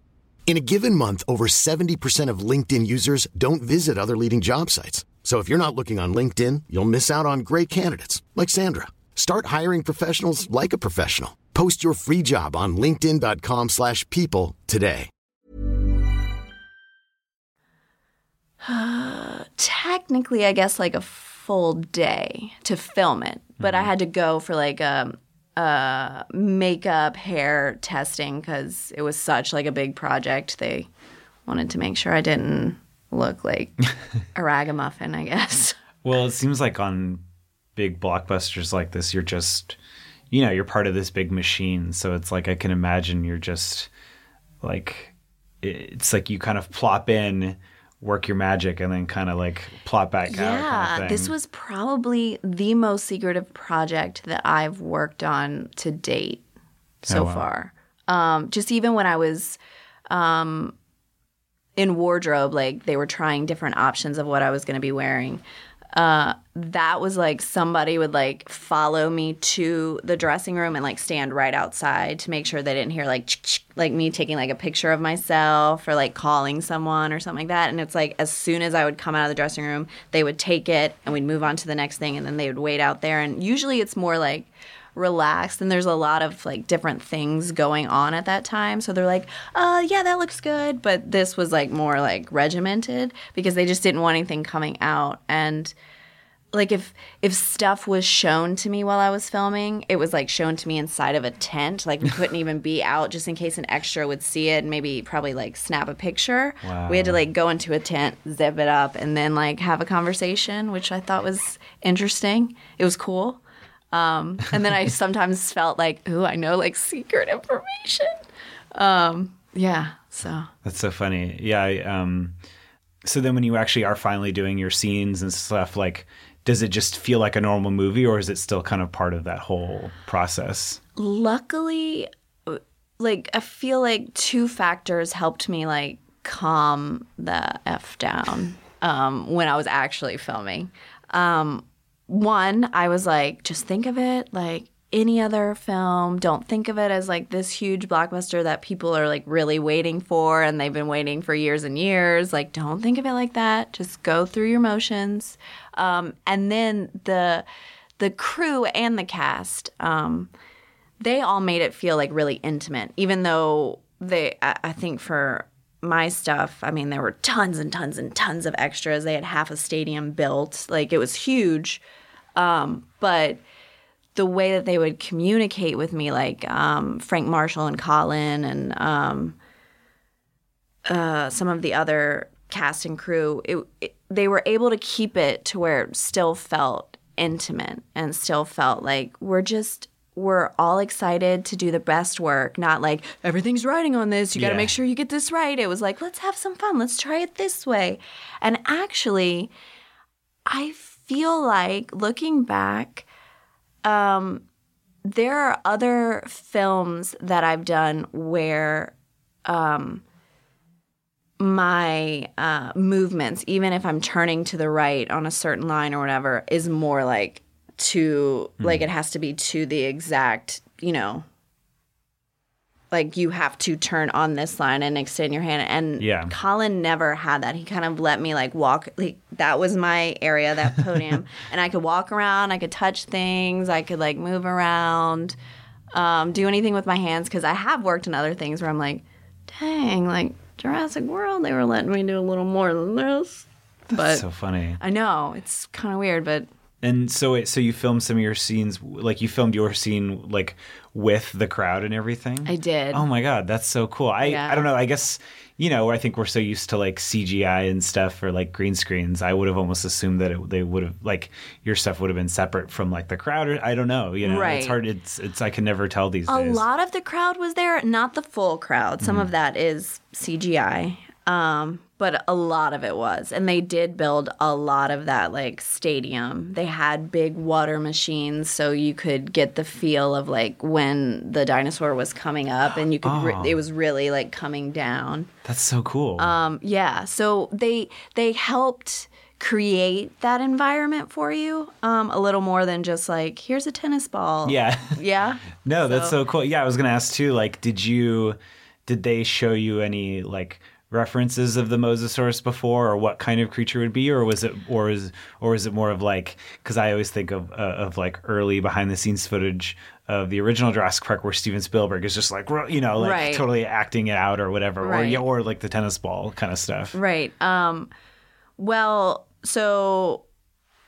In a given month, over 70% of LinkedIn users don't visit other leading job sites. So if you're not looking on LinkedIn, you'll miss out on great candidates like Sandra. Start hiring professionals like a professional. Post your free job on linkedin.com/people slash people today. technically, I guess, like a full day to film it, but I mm-hmm. had to go for like a, a makeup, hair testing because it was such like a big project. They wanted to make sure I didn't look like a ragamuffin, I guess. Well, it seems like on big blockbusters like this, you're just, you know, you're part of this big machine. So it's like I can imagine you're just like, it's like you kind of plop in, work your magic, and then kind of like plop back out. Yeah, kind of this was probably the most secretive project that I've worked on to date so Oh, wow. far. Um, just even when I was um, in wardrobe, like they were trying different options of what I was going to be wearing. Uh, that was like somebody would like follow me to the dressing room and like stand right outside to make sure they didn't hear like like me taking like a picture of myself or like calling someone or something like that. And it's like as soon as I would come out of the dressing room, they would take it and we'd move on to the next thing, and then they would wait out there. And usually it's more like relaxed and there's a lot of like different things going on at that time so they're like uh yeah that looks good but this was like more like regimented because they just didn't want anything coming out and like if if stuff was shown to me while I was filming, it was like shown to me inside of a tent. Like we couldn't even be out just in case an extra would see it and maybe probably like snap a picture. We had to like go into a tent, zip it up, and then like have a conversation, which I thought was interesting. It was cool. Um, and then I sometimes felt like, ooh, I know like secret information. Um, yeah. So That's so funny. Yeah. I, um, so then when you actually are finally doing your scenes and stuff, like, does it just feel like a normal movie or is it still kind of part of that whole process? luckily like i feel like two factors helped me like calm the f down um, when i was actually filming um, one i was like just think of it like any other film. Don't think of it as like this huge blockbuster that people are like really waiting for and they've been waiting for years and years. Like don't think of it like that. Just go through your motions. Um, and then the the crew and the cast um, they all made it feel like really intimate, even though they, I, I think for my stuff, I mean, there were tons and tons and tons of extras. They had half a stadium built, like it was huge. Um, but the way that they would communicate with me, like um, Frank Marshall and Colin and um, uh, some of the other cast and crew, it, it, they were able to keep it to where it still felt intimate and still felt like we're just we're all excited to do the best work not like everything's riding on this you got to Yeah. make sure you get this right it was like let's have some fun let's try it this way and actually i feel like looking back um there are other films that i've done where um my uh, movements, even if I'm turning to the right on a certain line or whatever, is more like to like it has to be to the exact, you know, like you have to turn on this line and extend your hand. And Yeah. Colin never had that. He kind of let me like walk. Like that was my area, that podium, and I could walk around. I could touch things. I could like move around, um, do anything with my hands because I have worked in other things where I'm like, dang, like Jurassic World, they were letting me do a little more than this. But That's so funny. I know it's kind of weird, but And so, it, so you filmed some of your scenes, like you filmed your scene, like with the crowd and everything. I did. Oh my god, that's so cool. I Yeah. I don't know. I guess you know. I think we're so used to like CGI and stuff or like green screens. I would have almost assumed that it, they would have like your stuff would have been separate from like the crowd. Or, I don't know. You know, Right. it's hard. It's it's. I can never tell these a days. lot of the crowd was there. Not the full crowd. Some Mm-hmm. of that is CGI, um, but a lot of it was. And they did build a lot of that like stadium. They had big water machines, so you could get the feel of like when the dinosaur was coming up, and you could. re- Oh. it was really like coming down. That's so cool. Um, yeah, so they they helped create that environment for you um, a little more than just like here's a tennis ball. yeah. Yeah. No, that's So- so cool. Yeah, I was gonna ask too. Like, did you, did they show you any like references of the Mosasaurus before, or what kind of creature it would be, or was it, or is, or is it more of like? Because I always think of uh, of like early behind the scenes footage of the original Jurassic Park, where Steven Spielberg is just like, you know, like Right. totally acting it out or whatever, or Right. yeah, or like the tennis ball kind of stuff. Right. Um, well, so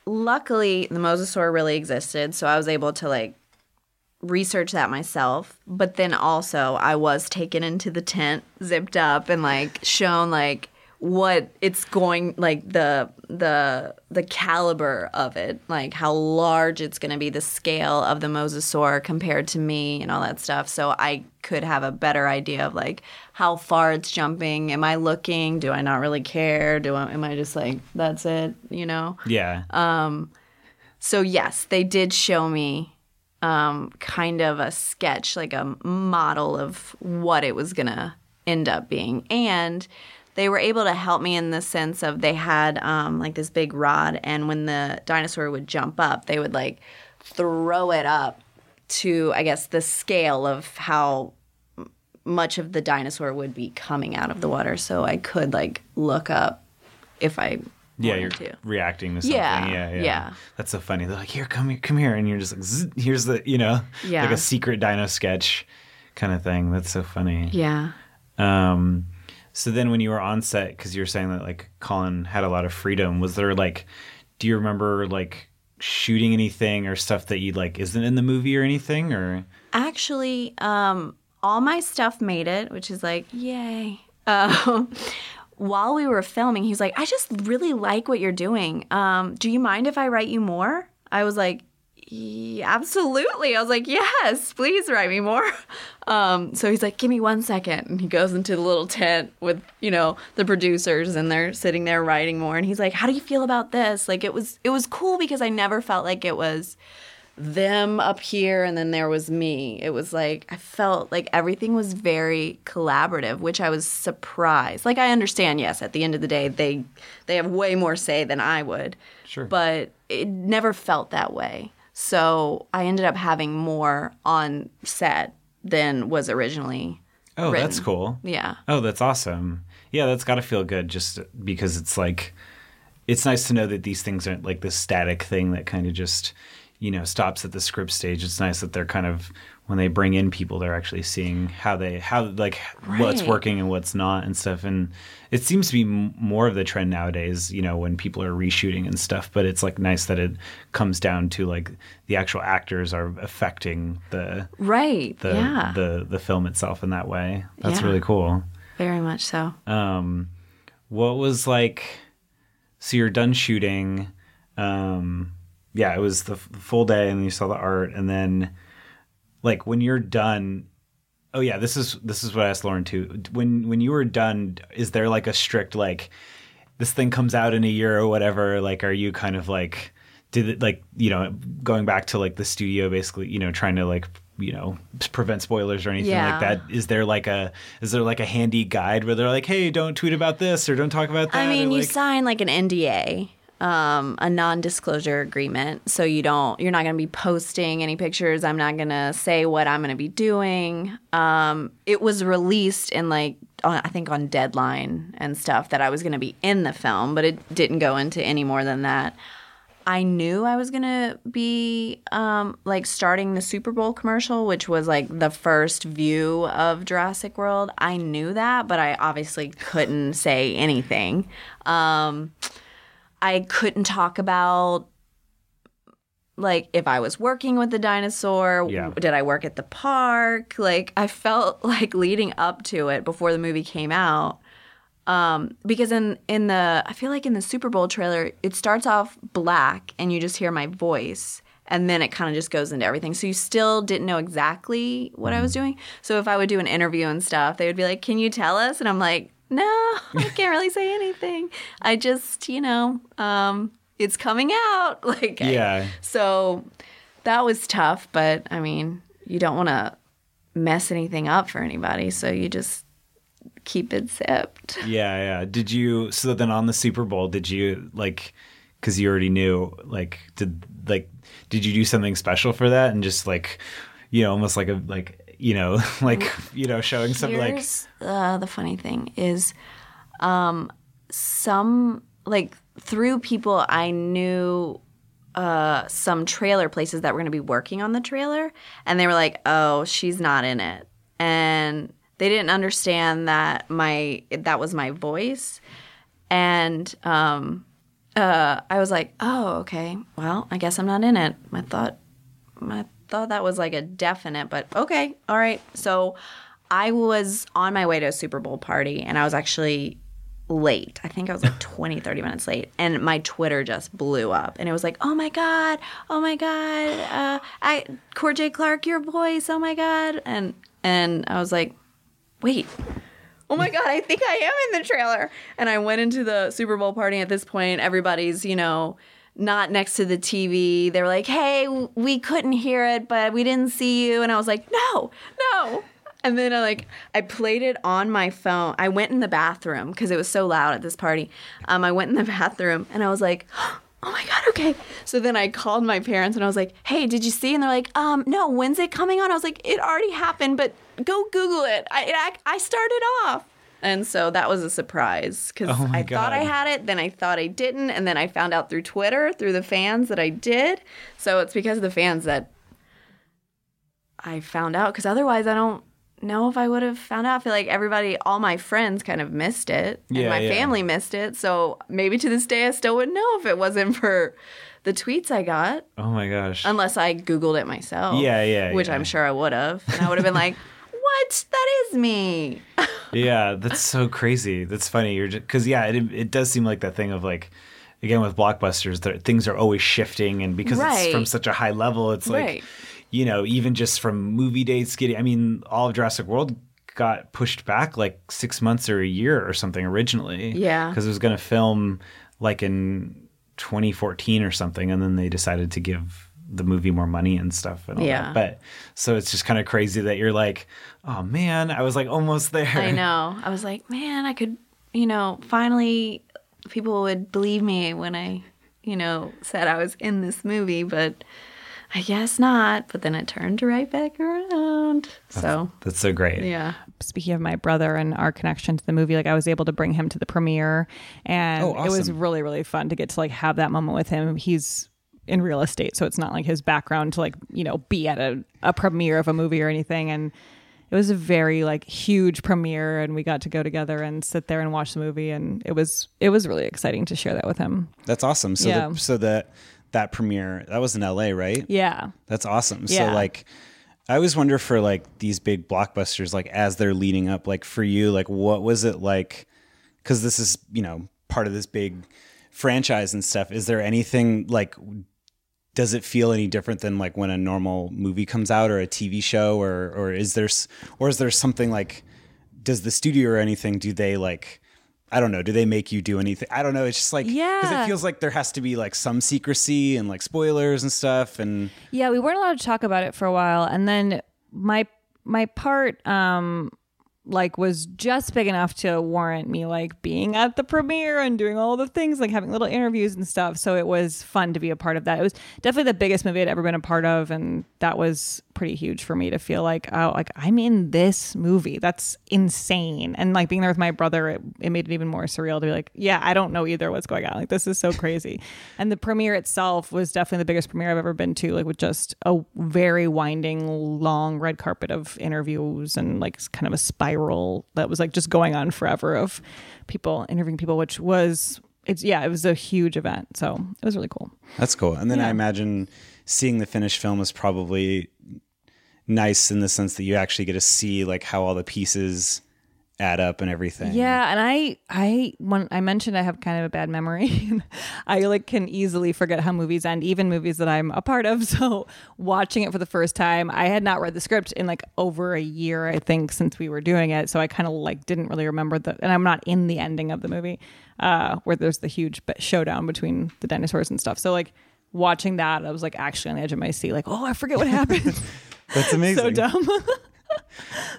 luckily the mosasaur really existed, so I was able to like research that myself. But then also I was taken into the tent, zipped up, and like shown like what it's going like the the the caliber of it like how large it's going to be the scale of the mosasaur compared to me and all that stuff so i could have a better idea of like how far it's jumping am i looking do i not really care do i am i just like that's it you know Yeah. um, so yes, they did show me um, kind of a sketch, like a model of what it was gonna end up being, and they were able to help me in the sense of they had um, like this big rod, and when the dinosaur would jump up, they would like throw it up to, I guess, the scale of how much of the dinosaur would be coming out of the water, so I could like look up if I yeah, you're to. reacting to something. Yeah, Yeah, yeah, yeah. That's so funny. They're like, "Here, come here, come here," and you're just like, Zzz, "Here's the," you know, Yeah. like a secret dino sketch kind of thing. That's so funny. Yeah. Um, so then when you were on set, because you were saying that like Colin had a lot of freedom, was there like, do you remember like shooting anything or stuff that you like isn't in the movie or anything or? Actually, um, all my stuff made it, which is like, yay. Um, while we were filming, he's like, I just really like what you're doing. Um, do you mind if I write you more? I was like, "Yeah, absolutely. I was like, yes, please write me more. Um, so he's like, give me one second. And he goes into the little tent with, you know, the producers and they're sitting there writing more. And he's like, how do you feel about this? Like it was, it was cool because I never felt like it was them up here and then there was me. It was like I felt like everything was very collaborative, which I was surprised. Like I understand, yes, at the end of the day they they have way more say than I would. Sure. But it never felt that way. So I ended up having more on set than was originally Oh, that's cool. Yeah. Oh, that's awesome. Yeah, that's got to feel good just because it's like it's nice to know that these things aren't like this static thing that kind of just, you know, stops at the script stage. It's nice that they're kind of when they bring in people they're actually seeing how they how like what's working and what's not and stuff and it seems to be m- more of the trend nowadays, you know, when people are reshooting and stuff, but it's like nice that it comes down to like the actual actors are affecting the Right. the yeah. the the film itself in that way. That's Yeah. really cool. Very much so. Um, what was like? So you're done shooting. Um, yeah, it was the f- full day, and then you saw the art, and then like when you're done. Oh yeah, this is this is what I asked Lauren too. When when you were done, is there like a strict like this thing comes out in a year or whatever? Like, are you kind of like did it like you know going back to like the studio basically you know trying to like you know prevent spoilers or anything Yeah. like that is there like a is there like a handy guide where they're like hey don't tweet about this or don't talk about that I mean, or, you like, sign like an NDA, um, a non-disclosure agreement, so you don't, you're not going to be posting any pictures. I'm not going to say what I'm going to be doing. Um, it was released in like, on, I think on deadline and stuff that I was going to be in the film, but it didn't go into any more than that. I knew I was gonna be um, like starting the Super Bowl commercial, which was like the first view of Jurassic World. I knew that, but I obviously couldn't say anything. I couldn't talk about like if I was working with the dinosaur. Yeah. Did I work at the park? Like I felt like leading up to it before the movie came out um, because in in the I feel like in the Super Bowl trailer it starts off black and you just hear my voice and then it kind of just goes into everything. So you still didn't know exactly what I was doing. So if I would do an interview and stuff, they would be like, "Can you tell us?" And I'm like, "No, I can't really say anything. I just, you know, um, it's coming out." Like, I- Yeah. so that was tough, but I mean, you don't want to mess anything up for anybody, so you just keep it zipped. yeah yeah did you so then on the super bowl did you like because you already knew like did like did you do something special for that and just like you know almost like a like you know like you know showing some like uh, the funny thing is, um, some like through people I knew uh, some trailer places that were going to be working on the trailer, and they were like, "Oh, she's not in it," and they didn't understand that my that was my voice, and um, uh, I was like, "Oh, okay. Well, I guess I'm not in it." I thought I thought that was like a definite, but okay, all right. So I was on my way to a Super Bowl party and I was actually late. I think I was like 20, 30 minutes late. And my Twitter just blew up. And it was like, oh my God, oh my God, uh, I, Courtney J. Clark, your voice, oh my God. And, and I was like, wait, oh my God, I think I am in the trailer. And I went into the Super Bowl party at this point. Everybody's, you know, not next to the TV. They were like, hey, we couldn't hear it, but we didn't see you. And I was like, no, no. And then I like I played it on my phone. I went in the bathroom because it was so loud at this party. Um, I went in the bathroom and I was like, "Oh my god, okay." So then I called my parents and I was like, "Hey, did you see?" And they're like, "Um, no. When's it coming on?" I was like, "It already happened, but go Google it. I I, I started off." And so that was a surprise because Oh I thought I had it, then I thought I didn't, and then I found out through Twitter, through the fans, that I did. So it's because of the fans that I found out because otherwise I don't know if I would have found out. I feel like everybody, all my friends kind of missed it and Yeah, my yeah. family missed it. So maybe to this day I still wouldn't know if it wasn't for the tweets I got. Oh my gosh. Unless I Googled it myself. Yeah, yeah, Which yeah. I'm sure I would have. And I would have been like, what? That is me. yeah, that's so crazy. That's funny. You're just because yeah, it it does seem like that thing of like again with blockbusters, things are always shifting, and because it's from such a high level, it's like Right. you know even just from movie dates getting. I mean, all of Jurassic World got pushed back like six months or a year or something originally. Yeah. because it was going to film like in 2014 or something, and then they decided to give the movie more money and stuff and all Yeah. that. But so it's just kind of crazy that you're like, oh man, I was like almost there. I know. I was like, man, I could, you know, finally people would believe me when I, you know, said I was in this movie, but I guess not. But then it turned right back around. So, That's so great. yeah. speaking of my brother and our connection to the movie, like I was able to bring him to the premiere, and Oh, it was really really fun to get to like have that moment with him. He's in real estate, so it's not like his background to like you know be at a, a premiere of a movie or anything, and it was a very like huge premiere, and we got to go together and sit there and watch the movie, and it was it was really exciting to share that with him. That's awesome. So Yeah. the, so that that premiere that was in LA, right? Yeah. That's awesome. Yeah. So like I always wonder for like these big blockbusters like as they're leading up like for you like what was it like cuz this is, you know, part of this big franchise and stuff. Is there anything like does it feel any different than like when a normal movie comes out or a TV show or or is there or is there something like does the studio or anything do they like I don't know. Do they make you do anything? I don't know. It's just like because Yeah. it feels like there has to be like some secrecy and like spoilers and stuff. And Yeah, we weren't allowed to talk about it for a while, and then my my part um like was just big enough to warrant me like being at the premiere and doing all the things like having little interviews and stuff. So it was fun to be a part of that. It was definitely the biggest movie i'd ever been a part of and that was pretty huge for me to feel like oh like i'm in this movie. That's insane. And like being there with my brother it, it made it even more surreal to be like yeah i don't know either what's going on. Like this is so crazy. And the premiere itself was definitely the biggest premiere i've ever been to like with just a very winding long red carpet of interviews and like kind of a spiral that was like just going on forever of people interviewing people which was it's yeah it was a huge event. So it was really cool. That's cool. And then I imagine seeing the finished film is probably nice in the sense that you actually get to see like how all the pieces add up and everything. Yeah, and I I when I mentioned I have kind of a bad memory. I like can easily forget how movies end, even movies that I'm a part of. So watching it for the first time, I had not read the script in like over a year, I think, since we were doing it. So I kind of like didn't really remember the, and I'm not in the ending of the movie, uh, where there's the huge showdown between the dinosaurs and stuff. So like watching that, I was like actually on the edge of my seat, like, oh, I forget what happened. That's amazing. so dumb.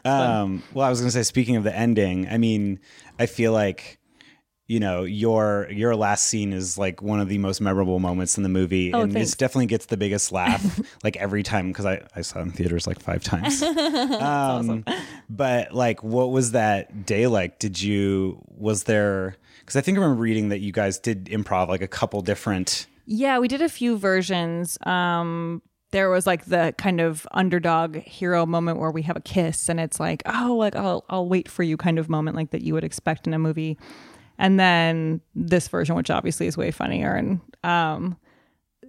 Um, well, I was going to say, speaking of the ending, I mean, I feel like you know your your last scene is like one of the most memorable moments in the movie, Oh, and thanks. it definitely gets the biggest laugh like every time because I I saw it in theaters like five times. um, But like, what was that day like? Did you was there? Because I think I remember reading that you guys did improv like a couple different. Yeah, we did a few versions. Um, there was like the kind of underdog hero moment where we have a kiss, and it's like, oh, like I'll I'll wait for you kind of moment, like that you would expect in a movie. And then this version, which obviously is way funnier, and um,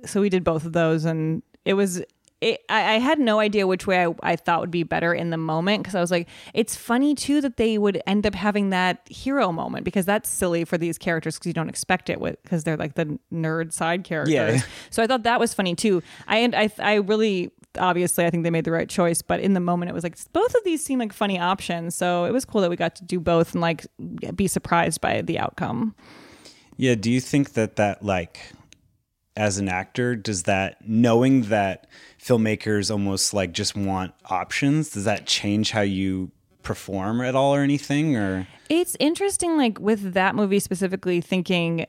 so we did both of those, and it was it, I, I had no idea which way I, I thought would be better in the moment because I was like, it's funny too that they would end up having that hero moment because that's silly for these characters because you don't expect it with because they're like the nerd side characters. Yeah. So I thought that was funny too. I and I I really obviously I think they made the right choice, but in the moment it was like both of these seem like funny options. So it was cool that we got to do both and like be surprised by the outcome. Yeah, do you think that that like as an actor does that knowing that filmmakers almost like just want options, does that change how you perform at all or anything or It's interesting, like with that movie specifically, thinking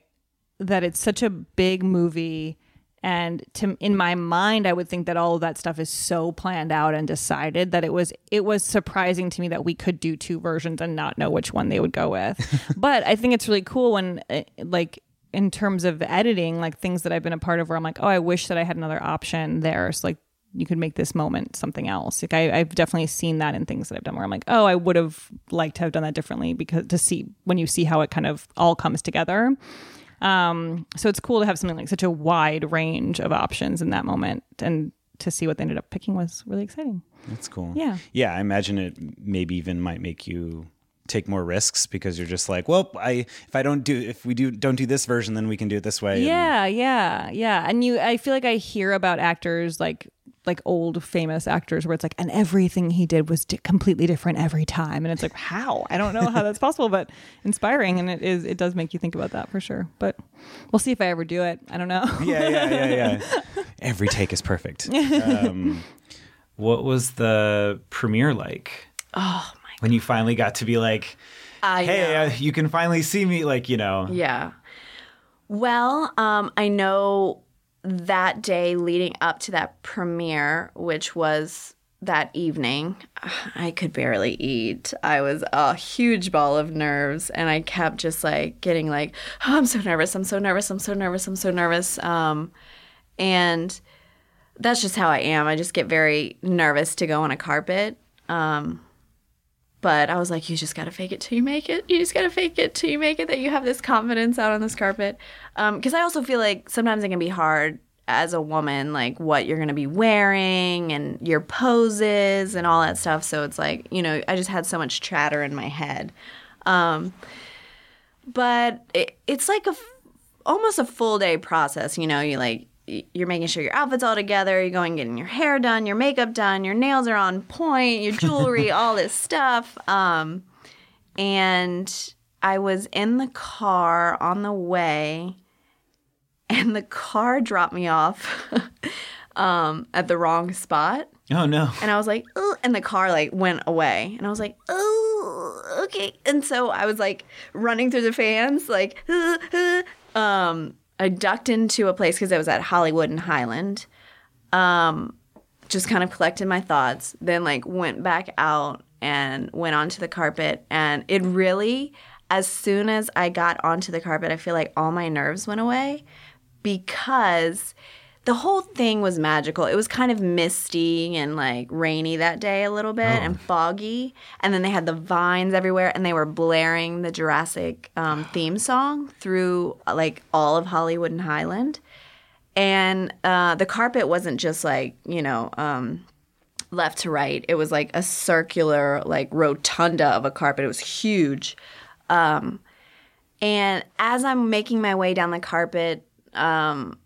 that it's such a big movie. And to in my mind, I would think that all of that stuff is so planned out and decided that it was it was surprising to me that we could do two versions and not know which one they would go with. but I think it's really cool when uh, like in terms of editing, like things that I've been a part of where I'm like, oh, I wish that I had another option there. So like you could make this moment something else. Like I, I've definitely seen that in things that I've done where I'm like, oh, I would have liked to have done that differently because to see when you see how it kind of all comes together. Um, so it's cool to have something like such a wide range of options in that moment and to see what they ended up picking was really exciting. That's cool. Yeah. Yeah, I imagine it maybe even might make you take more risks because you're just like, well, I if I don't do if we do don't do this version, then we can do it this way. and- Yeah, yeah, yeah. And you I feel like I hear about actors like like old famous actors where it's like and everything he did was di- completely different every time and it's like how i don't know how that's possible but inspiring and it is it does make you think about that for sure but we'll see if i ever do it i don't know yeah, yeah, yeah, yeah. Every take is perfect. Um, What was the premiere like? Oh my! God when you finally got to be like, I "Hey, know. uh, you can finally see me," like you know. Yeah. Well, um, I know that day leading up to that premiere, which was that evening, I could barely eat. I was a huge ball of nerves, and I kept just like getting like, oh, I'm so nervous. I'm so nervous. I'm so nervous. I'm so nervous. Um, and that's just how I am. I just get very nervous to go on a carpet. Um, but I was like, you just gotta fake it till you make it. You just gotta fake it till you make it that you have this confidence out on this carpet. Because I also feel like sometimes it can be hard as a woman, like what you're gonna be wearing and your poses and all that stuff. So it's like, you know, I just had so much chatter in my head. Um, but it, it's like a almost a full day process. You know, you like you're making sure your outfit's all together. You're going getting your hair done, your makeup done, your nails are on point, your jewelry, all this stuff. Um, and I was in the car on the way, and the car dropped me off um, at the wrong spot. Oh no! And I was like, and the car like went away, and I was like, oh, okay. And so I was like running through the fans, like, um, I ducked into a place because I was at Hollywood and Highland. Um, just kind of collected my thoughts, then like went back out and went onto the carpet, and it really, as soon as I got onto the carpet, I feel like all my nerves went away because the whole thing was magical. It was kind of misty and like rainy that day a little bit and foggy. And then they had the vines everywhere and they were blaring the Jurassic um, theme song through like all of Hollywood and Highland. And uh, the carpet wasn't just like, you know, um, left to right. It was like a circular, like rotunda of a carpet. It was huge. Um, and as I'm making my way down the carpet, um,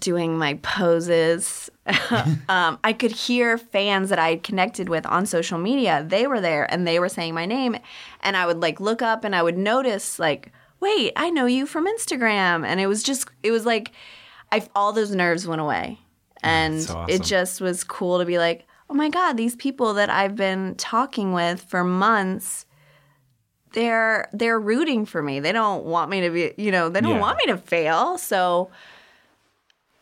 doing my poses, um, I could hear fans that I had connected with on social media. They were there and they were saying my name. And I would like look up and I would notice, like, wait, I know you from Instagram. And it was just, it was like, I, all those nerves went away. And so it just was cool to be like, oh my God, these people that I've been talking with for months they're they're rooting for me. They don't want me to be, you know, they don't Yeah. want me to fail. So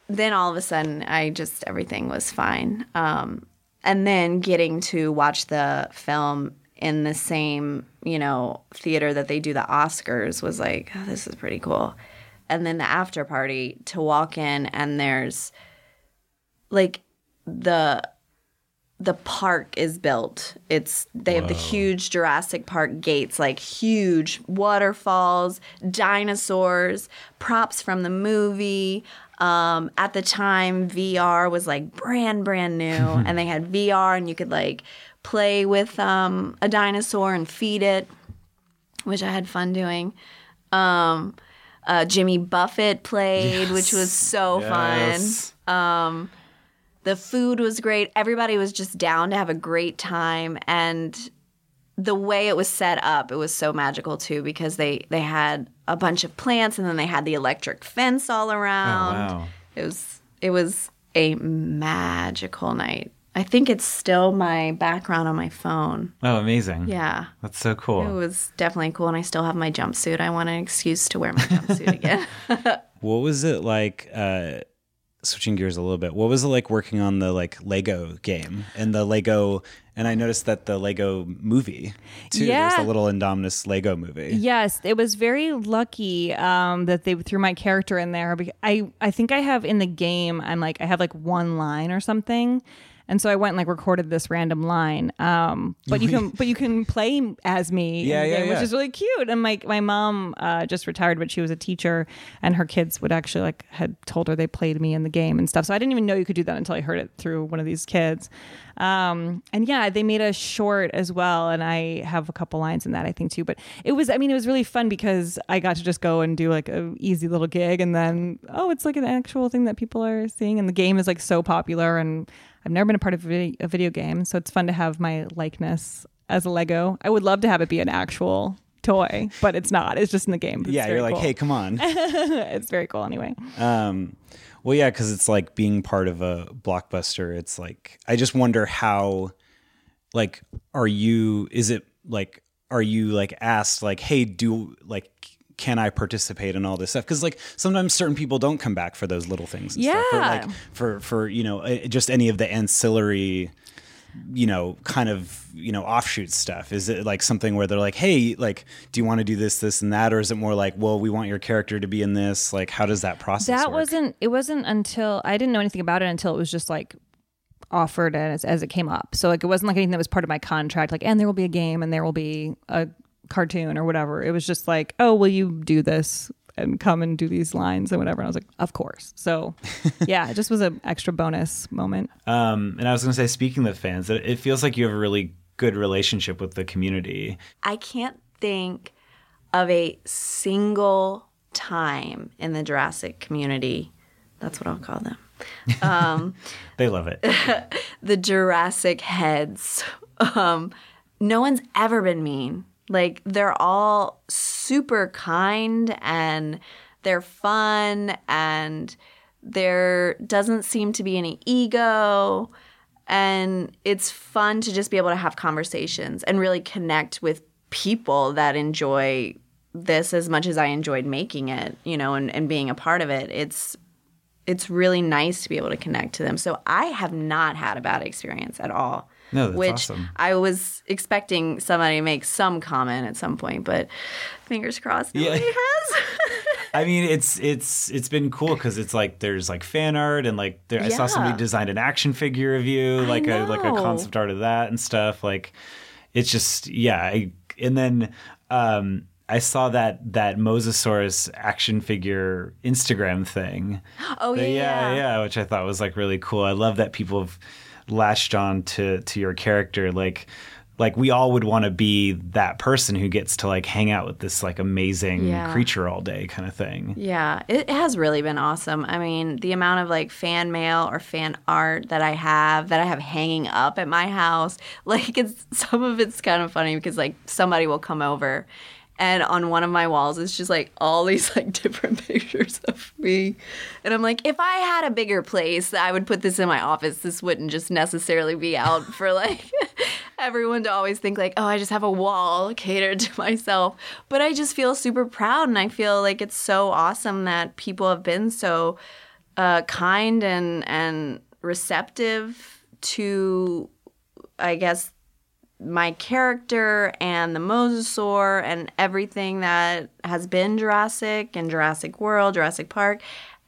then all of a sudden I just everything was fine. Um and then getting to watch the film in the same, you know, theater that they do the Oscars was like, oh, this is pretty cool. And then the after party to walk in and there's like the the park is built. It's they have the huge Jurassic Park gates, like huge waterfalls, dinosaurs, props from the movie. Um, at the time, VR was like brand brand new, and they had VR, and you could like play with um, a dinosaur and feed it, which I had fun doing. Um, uh, Jimmy Buffett played, which was so Yes. fun. Um, the food was great. Everybody was just down to have a great time, and the way it was set up, it was so magical too because they they had a bunch of plants, and then they had the electric fence all around. wow. It was it was a magical night. I think it's still my background on my phone. Oh, amazing. Yeah. That's so cool. It was definitely cool, and I still have my jumpsuit. I want an excuse to wear my jumpsuit again. What was it like? Uh, switching gears a little bit. What was it like working on the like Lego game and the Lego? And I noticed that the Lego movie too. Yeah. There's the little Indominus Lego movie. Yes, it was very lucky um, that they threw my character in there. Because I I think I have in the game. I'm like I have like one line or something, and so I went and like recorded this random line. Um, but you can but you can play as me, Yeah, yeah, game, which is really cute. And my my mom uh, just retired, but she was a teacher, and her kids would actually like had told her they played me in the game and stuff. So I didn't even know you could do that until I heard it through one of these kids. Um, and yeah, they made a short as well, and I have a couple lines in that I think too. But it was, I mean, it was really fun because I got to just go and do like a easy little gig, and then oh, it's like an actual thing that people are seeing, and the game is like so popular, and I've never been a part of a video, game, so it's fun to have my likeness as a Lego. I would love to have it be an actual toy, but it's not. It's just in the game. Yeah, you're like, cool. hey, come on. it's very cool anyway. Um, well, yeah, because it's like being part of a blockbuster. It's like I just wonder how, like, are you? Is it like, are you like asked like, hey, do like, can I participate in all this stuff? Because like sometimes certain people don't come back for those little things. And stuff, Yeah. like for for you know just any of the ancillary you know, kind of, you know, offshoot stuff? Is it like something where they're like, hey, like, do you want to do this, this, and that? Or is it more like, well, we want your character to be in this? Like, how does that process that work? wasn't it wasn't until i didn't know anything about it until it was just like offered as, as it came up so like it wasn't like anything that was part of my contract like and there will be a game and there will be a cartoon or whatever it was just like oh will you do this and come and do these lines and whatever and i was like of course so yeah it just was an extra bonus moment Um, and I was going to say, speaking of fans, it, it feels like you have a really good relationship with the community. I can't think of a single time in the Jurassic community. That's what I'll call them. Um, They love it. the Jurassic heads. Um, no one's ever been mean. Like they're all super kind and they're fun and there doesn't seem to be any ego and it's fun to just be able to have conversations and really connect with people that enjoy this as much as I enjoyed making it, you know, and, and being a part of it. It's it's really nice to be able to connect to them. So I have not had a bad experience at all. No, that's which awesome. I was expecting somebody to make some comment at some point, but fingers crossed nobody Yeah. has. I mean, it's it's it's been cool because it's like there's like fan art and like there, I saw somebody designed an action figure of you, like a like a concept art of that and stuff. Like it's just yeah. I, and then um, I saw that that Mosasaurus action figure Instagram thing. Oh, The- yeah. yeah, yeah, which I thought was like really cool. I love that people have latched on to to your character. Like like we all would want to be that person who gets to like hang out with this like amazing Yeah. creature all day kind of thing. Yeah, it has really been awesome. I mean, the amount of like fan mail or fan art that I have that I have hanging up at my house, like it's some of it's kind of funny because like somebody will come over and on one of my walls it's just like all these like different pictures of me. And I'm like, if I had a bigger place, I would put this in my office. This wouldn't just necessarily be out for like everyone to always think like, oh, I just have a wall catered to myself. But I just feel super proud and I feel like it's so awesome that people have been so uh, kind and and receptive to I guess my character and the mosasaur and everything that has been Jurassic and Jurassic World, Jurassic Park.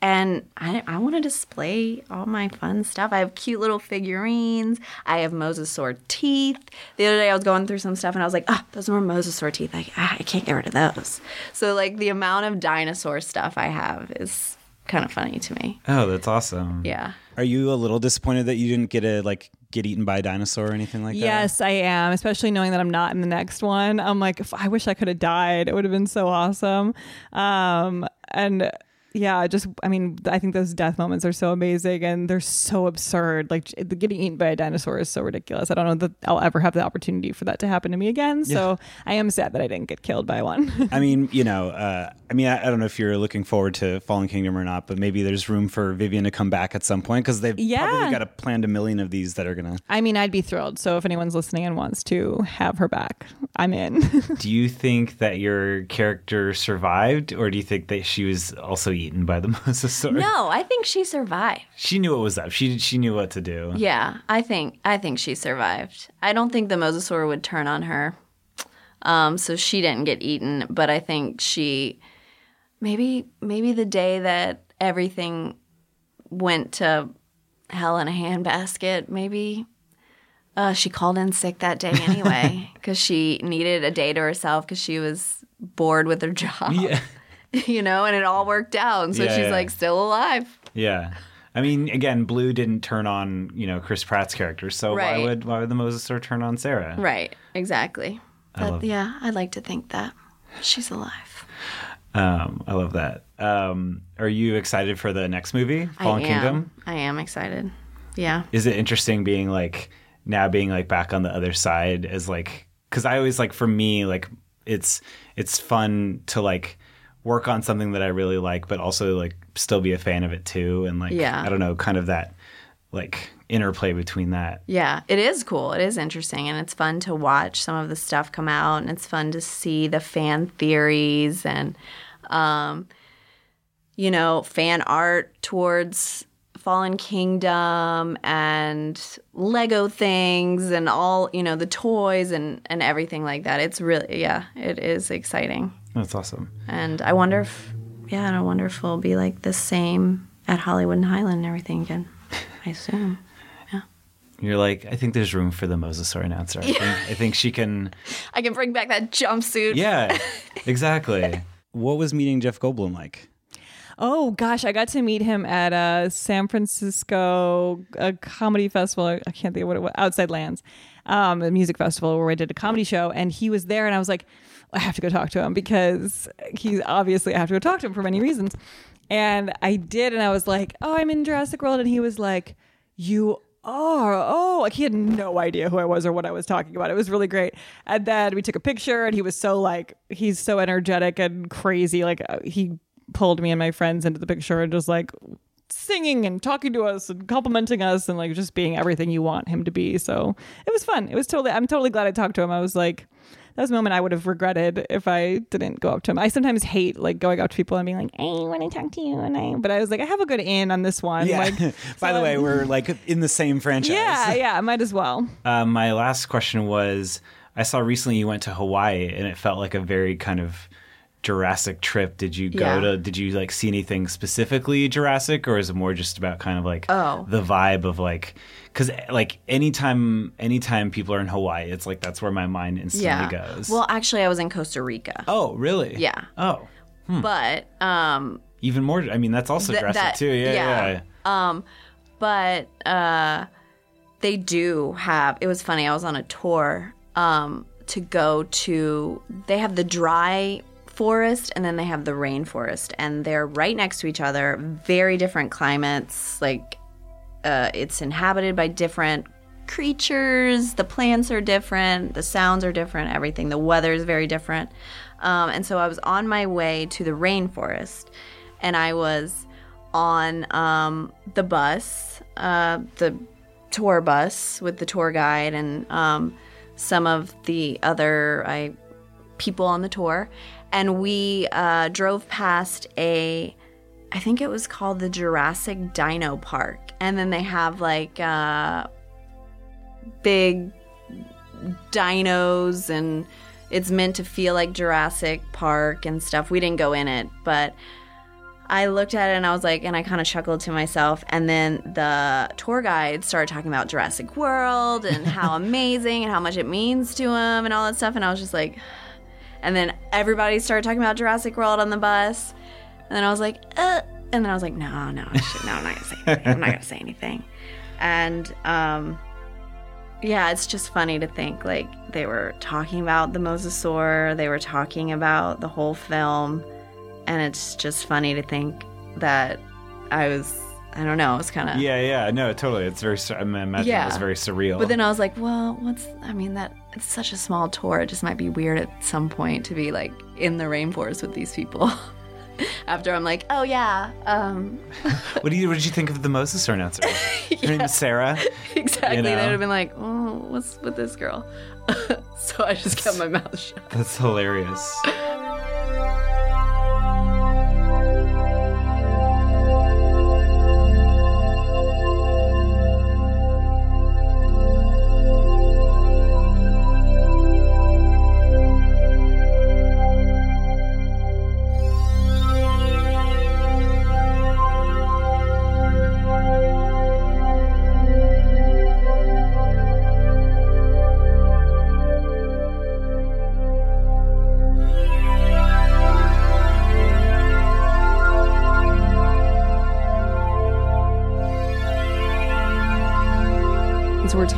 And I, I want to display all my fun stuff. I have cute little figurines. I have mosasaur teeth. The other day I was going through some stuff and I was like, ah, those are mosasaur teeth. I, ah, I can't get rid of those. So, like, the amount of dinosaur stuff I have is kind of funny to me. Oh, that's awesome. Yeah. Are you a little disappointed that you didn't get a like get eaten by a dinosaur or anything like that? Yes, I am, especially knowing that I'm not in the next one. I'm like, I wish I could have died. It would have been so awesome. Um, and yeah, just I mean, I think those death moments are so amazing and they're so absurd. Like j- getting eaten by a dinosaur is so ridiculous. I don't know that I'll ever have the opportunity for that to happen to me again. So I am sad that I didn't get killed by one. I mean, you know, uh, I mean, I, I don't know if you're looking forward to Fallen Kingdom or not, but maybe there's room for Vivian to come back at some point because they've Yeah. probably got a planned a million of these that are gonna. I mean, I'd be thrilled. So if anyone's listening and wants to have her back, I'm in. do you think that your character survived, or do you think that she was also eaten by the mosasaur? No, I think she survived. She knew what was up. She she knew what to do. Yeah, I think I think she survived. I don't think the mosasaur would turn on her. Um, so she didn't get eaten, but I think she maybe maybe the day that everything went to hell in a handbasket, maybe uh, she called in sick that day anyway because she needed a day to herself because she was bored with her job. Yeah. you know, and it all worked out. And so Yeah, she's yeah. like still alive. Yeah. I mean, again, Blue didn't turn on, you know, Chris Pratt's character, so Right. why would why would the mosasaur turn on Sarah? Right, exactly. I But yeah, I'd like to think that she's alive. Um, I love that. Um, are you excited for the next movie, Fallen I am. Kingdom? I am excited. Yeah. Is it interesting being like now being like back on the other side as like because I always like for me like it's it's fun to like work on something that I really like, but also like still be a fan of it too, and like Yeah. I don't know, kind of that like interplay between that. Yeah, it is cool. It is interesting and it's fun to watch some of the stuff come out and it's fun to see the fan theories and um you know, fan art towards Fallen Kingdom and Lego things and all, you know, the toys and and everything like that. It's really yeah, it is exciting. That's awesome. And I wonder if yeah, and I wonder if it'll be like the same at Hollywood and Highland and everything again. I assume. Yeah. You're like, I think there's room for the mosasaur announcer. I think I think she can. I can bring back that jumpsuit. Yeah, exactly. What was meeting Jeff Goldblum like? Oh gosh, I got to meet him at a San Francisco a comedy festival. I can't think of what it was. Outside Lands, um, a music festival where I did a comedy show, and he was there, and I was like, I have to go talk to him because he's obviously I have to go talk to him for many reasons. And I did, and I was like, Oh, I'm in Jurassic World, and he was like, You are oh like he had no idea who I was or what I was talking about. It was really great. And then we took a picture and he was so like he's so energetic and crazy. Like uh, he pulled me and my friends into the picture and just like singing and talking to us and complimenting us and like just being everything you want him to be. So it was fun. It was totally I'm totally glad I talked to him. I was like that was a moment I would have regretted if I didn't go up to him. I sometimes hate like going up to people and being like, "Hey, I want to talk to you," and I. But I was like, I have a good in on this one. Yeah. Like, By the way, we're like in the same franchise. yeah, yeah, I might as well. Uh, my last question was I saw recently you went to Hawaii and it felt like a very kind of Jurassic trip. Did you go Yeah. to, did you like see anything specifically Jurassic or is it more just about kind of like Oh. the vibe of like, cause like anytime, anytime people are in Hawaii, it's like that's where my mind instantly Yeah. goes. Well, actually, I was in Costa Rica. oh, really? Yeah. Oh, hmm. But um, even more. I mean, that's also th- Jurassic that- too. Yeah, yeah. Um, but uh, they do have. It was funny. I was on a tour um to go to. They have the dry forest and then they have the rainforest, and they're right next to each other. Very different climates. Like uh, it's inhabited by different creatures. The plants are different. The sounds are different. Everything. The weather is very different. Um, and so I was on my way to the rainforest, and I was on um, the bus, uh, the tour bus with the tour guide and um, some of the other I, people on the tour, and we uh, drove past a, I think it was called the Jurassic Dino Park, and then they have like uh, big dinos and it's meant to feel like Jurassic Park and stuff. We didn't go in it, but I looked at it and I was like, and I kind of chuckled to myself. And then the tour guide started talking about Jurassic World and how amazing and how much it means to him and all that stuff. And I was just like, and then everybody started talking about Jurassic World on the bus. And then I was like, uh, and then I was like, no, no, shit, no, I'm not gonna say anything. I'm not gonna say anything. And um, yeah, it's just funny to think like they were talking about the mosasaur, they were talking about the whole film, and it's just funny to think that I was, I don't know, it was kind of Yeah, yeah, no, totally. It's very. I imagine it was very surreal. But then I was like, well, what's? I mean, that it's such a small tour. It just might be weird at some point to be like in the rainforest with these people. After I'm like, oh yeah, um, what do you? What did you think of the mosasaur announcer? Her name is Sarah. exactly. You They would have been like, oh, what's with this girl? so I just kept my mouth shut. That's hilarious.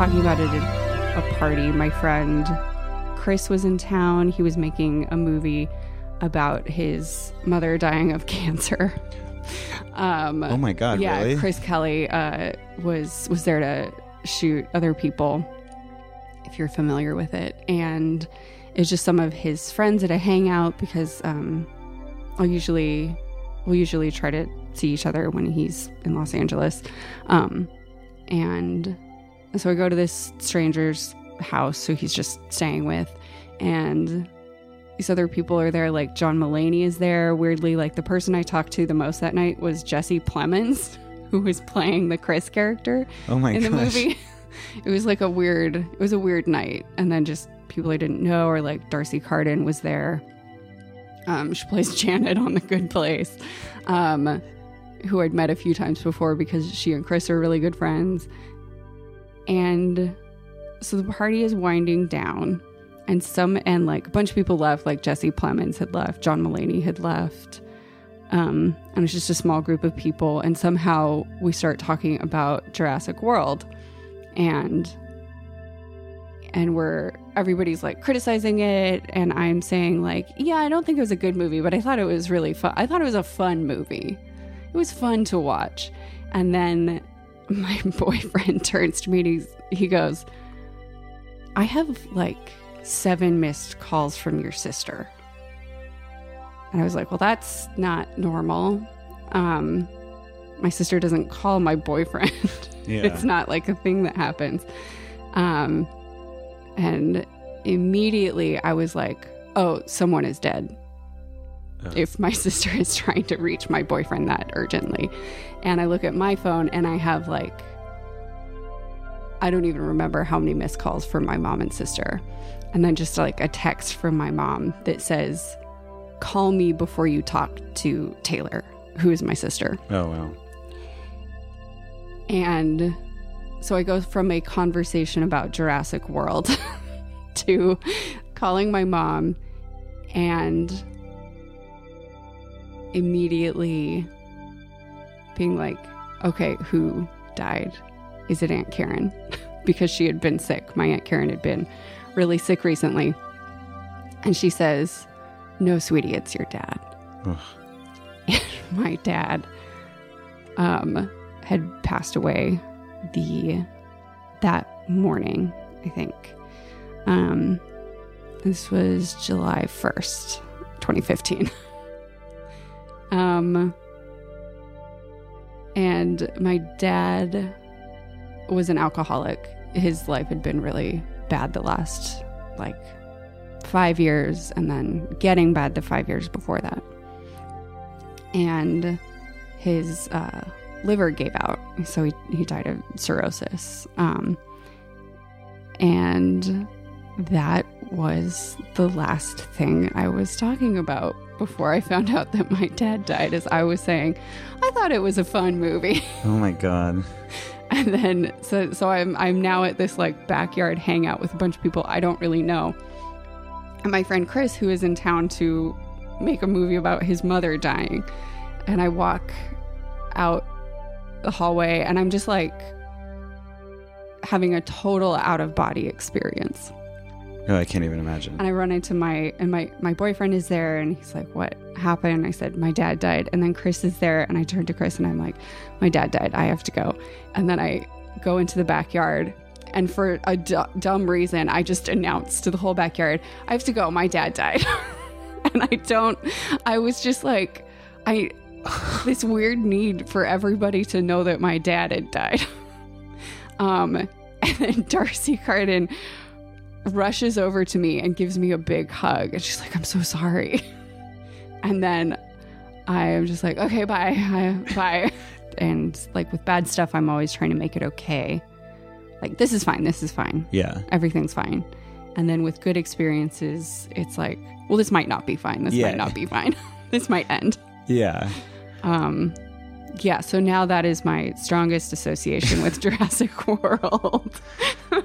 Talking about it at a party. My friend Chris was in town. He was making a movie about his mother dying of cancer. Um, Oh my God, Yeah, really? Chris Kelly uh, was was there to shoot other people. If you're familiar with it, and it's just some of his friends at a hangout because um, I'll usually we'll usually try to see each other when he's in Los Angeles, um, and so I go to this stranger's house who he's just staying with, and these other people are there. Like John Mulaney is there. Weirdly, like the person I talked to the most that night was Jesse Plemons, who was playing the Chris character Oh my in the movie. it was like a weird. It was a weird night, and then just people I didn't know, or like D'Arcy Carden was there. Um, she plays Janet on The Good Place, um, who I'd met a few times before because she and Chris are really good friends. And so the party is winding down, and some and like a bunch of people left. Like Jesse Plemons had left, John Mulaney had left, um, and it's just a small group of people. And somehow we start talking about Jurassic World, and and we're everybody's like criticizing it and i'm saying like yeah i don't think it was a good movie but i thought it was really fun i thought it was a fun movie it was fun to watch and then my boyfriend turns to me and he's, he goes i have like seven missed calls from your sister and i was like well that's not normal um my sister doesn't call my boyfriend Yeah. it's not like a thing that happens um and immediately I was like, oh, someone is dead. If my sister is trying to reach my boyfriend that urgently. And I look at my phone and I have like, I don't even remember how many missed calls from my mom and sister. And then just like a text from my mom that says, call me before you talk to Taylor, who is my sister. Oh wow. And so I go from a conversation about Jurassic World to calling my mom and immediately being like, okay, who died? Is it Aunt Karen? because she had been sick. My Aunt Karen had been really sick recently. And she says, no, sweetie, it's your dad. my dad um, had passed away the that morning, I think. Um, this was July 1st, 2015. um, and my dad was an alcoholic. His life had been really bad the last like five years, and then getting bad the five years before that. And his uh, liver gave out, so he, he died of cirrhosis. Um, and that was the last thing I was talking about before I found out that my dad died. As I was saying, I thought it was a fun movie. Oh my god. And then so so I'm I'm now at this like backyard hangout with a bunch of people I don't really know. And my friend Chris, who is in town to make a movie about his mother dying. And I walk out the hallway and I'm just like having a total out of body experience. Oh, I can't even imagine. And I run into my and my my boyfriend is there and he's like, "What happened?" I said, "My dad died." And then Chris is there and I turn to Chris and I'm like, "My dad died. I have to go." And then I go into the backyard and for a d- dumb reason, I just announced to the whole backyard, "I have to go. My dad died." and I don't I was just like I this weird need for everybody to know that my dad had died. um and then D'Arcy Carden rushes over to me and gives me a big hug. And she's like, I'm so sorry. And then I am just like, okay, bye. I- Bye. And like with bad stuff, I'm always trying to make it okay. Like, this is fine. This is fine. Yeah. Everything's fine. And then with good experiences, it's like, well, this might not be fine. This Yeah. might not be fine. this might end. Yeah. Um, yeah, so now that is my strongest association with Jurassic World.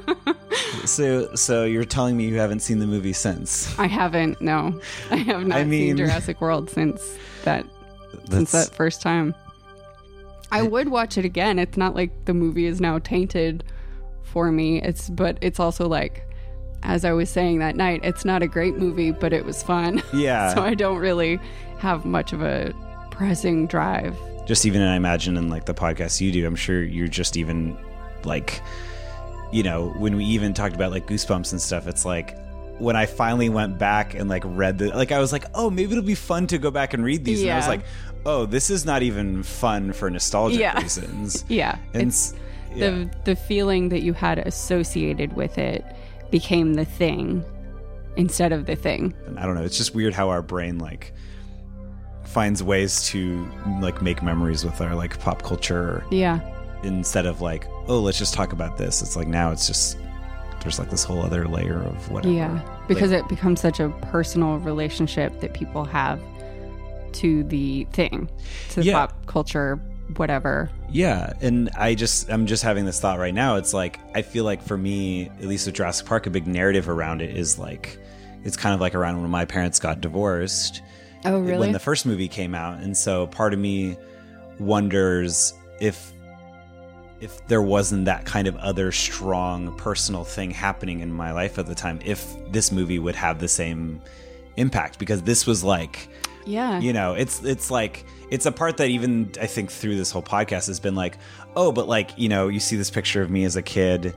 So so you're telling me you haven't seen the movie since? I haven't. No, I have not I mean- seen Jurassic World since that since that first time. I would watch it again. It's not like the movie is now tainted for me. It's but it's also like as I was saying that night, it's not a great movie, but it was fun. Yeah. so I don't really have much of a pressing drive. Just even I imagine in like the podcast you do, I'm sure you're just even like you know, when we even talked about like goosebumps and stuff, it's like when I finally went back and like read the like I was like, oh, maybe it'll be fun to go back and read these. And I was like, oh, this is not even fun for nostalgic Yeah. reasons. Yeah, And it's yeah. the the feeling that you had associated with it became the thing instead of the thing. And I don't know. It's just weird how our brain like finds ways to like make memories with our like pop culture Yeah. instead of like, oh, let's just talk about this. It's like now it's just there's like this whole other layer of whatever. Yeah, because it becomes such a personal relationship that people have to the thing, to the Yeah. pop culture, whatever. Yeah, and I just I'm just having this thought right now. It's like I feel like for me, at least with Jurassic Park, a big narrative around it is like it's kind of like around when my parents got divorced. Oh, really? When the first movie came out, and so part of me wonders if if there wasn't that kind of other strong personal thing happening in my life at the time, if this movie would have the same impact because this was like Yeah. you know it's it's like it's a part that even i think through this whole podcast has been like oh but like you know you see this picture of me as a kid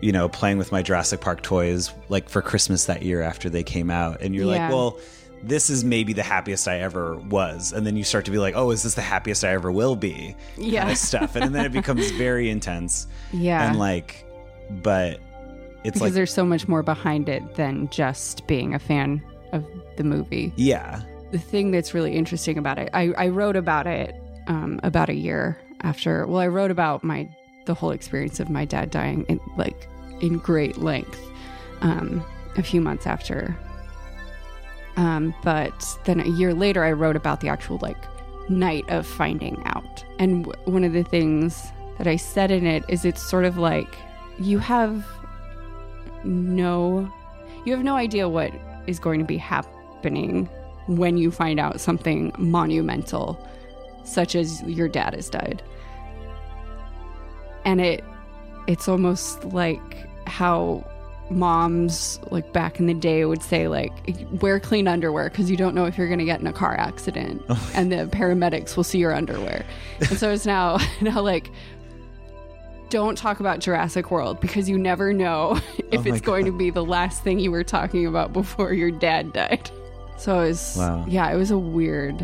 you know playing with my jurassic park toys like for christmas that year after they came out and you're Yeah. like well this is maybe the happiest i ever was and then you start to be like oh is this the happiest i ever will be Yeah. kind of stuff and then it becomes very intense Yeah. and like but it's because like there's so much more behind it than just being a fan of the movie. yeah the thing that's really interesting about it, I, I wrote about it um, about a year after. Well, I wrote about my the whole experience of my dad dying in like in great length um, a few months after. Um, but then a year later, I wrote about the actual like night of finding out. And w- one of the things that I said in it is it's sort of like you have no you have no idea what is going to be happening when you find out something monumental such as your dad has died and it it's almost like how moms like back in the day would say like wear clean underwear because you don't know if you're going to get in a car accident oh. and the paramedics will see your underwear and so it's now now like don't talk about Jurassic World because you never know if Oh it's going to be the last thing you were talking about before your dad died. So it was, Wow. yeah, it was a weird,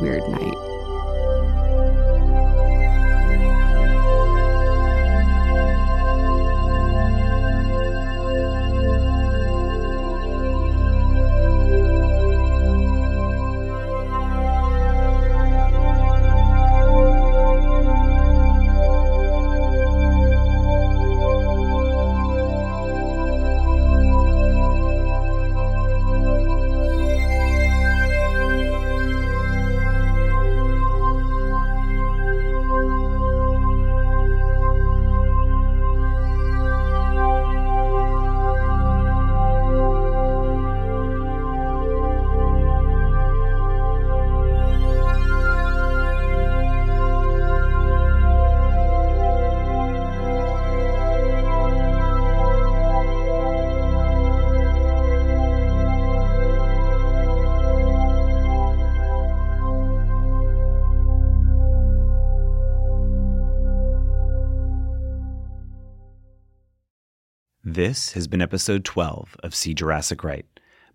weird night. This has been episode 12 of See Jurassic Right.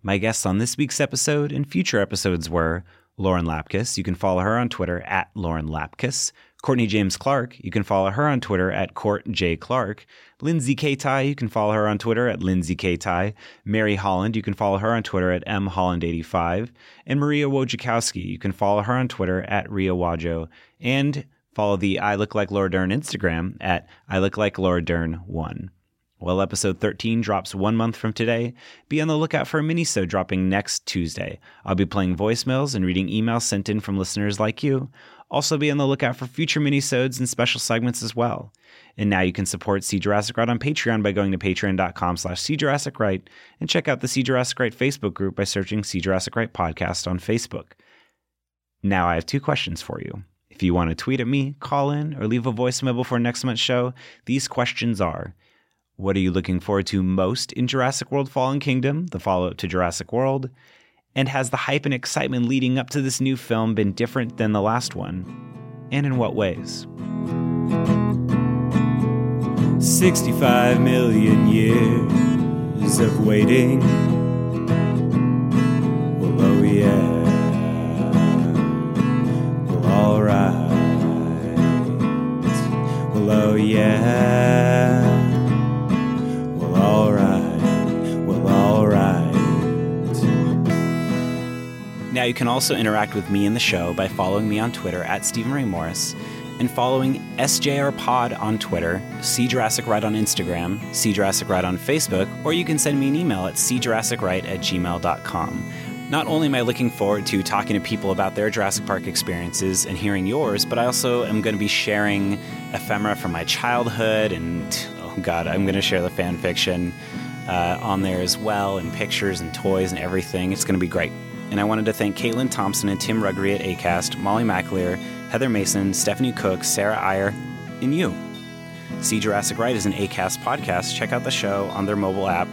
My guests on this week's episode and future episodes were Lauren Lapkus. You can follow her on Twitter at Lauren Lapkus. Courtney James Clark. You can follow her on Twitter at Court J. Clark. Lindsay K. Ty. You can follow her on Twitter at Lindsay K. Ty. Mary Holland. You can follow her on Twitter at M Holland85. And Maria Wojciechowski. You can follow her on Twitter at Ria Wajo. And follow the I Look Like Laura Dern Instagram at I Look Like Laura Dern 1. Well, episode 13 drops one month from today. Be on the lookout for a mini-sode dropping next Tuesday. I'll be playing voicemails and reading emails sent in from listeners like you. Also be on the lookout for future mini-sodes and special segments as well. And now you can support See Jurassic Right on Patreon by going to patreon.com slash See Jurassic Right and check out the See Jurassic Right Facebook group by searching See Jurassic Right Podcast on Facebook. Now I have two questions for you. If you want to tweet at me, call in, or leave a voicemail before next month's show, these questions are what are you looking forward to most in Jurassic World Fallen Kingdom, the follow up to Jurassic World? And has the hype and excitement leading up to this new film been different than the last one? And in what ways? 65 million years of waiting. Well, oh yeah. Well, alright. Well, oh yeah. You can also interact with me in the show by following me on Twitter at Steven Ray Morris and following SJR Pod on Twitter, See Jurassic Right on Instagram, See Jurassic Right on Facebook, or you can send me an email at seejurassicright at gmail.com. Not only am I looking forward to talking to people about their Jurassic Park experiences and hearing yours, but I also am going to be sharing ephemera from my childhood and, oh God, I'm going to share the fan fiction uh, on there as well, and pictures and toys and everything. It's going to be great. And I wanted to thank Caitlin Thompson and Tim Ruggery at ACAST, Molly McAleer, Heather Mason, Stephanie Cook, Sarah Iyer, and you. See Jurassic Right is an ACAST podcast. Check out the show on their mobile app,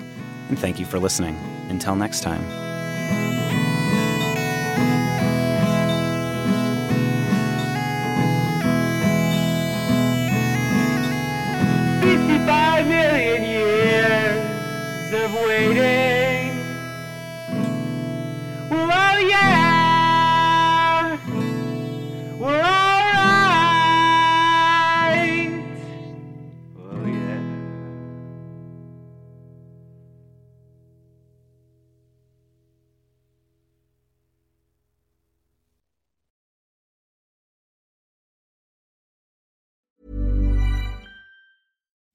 and thank you for listening. Until next time.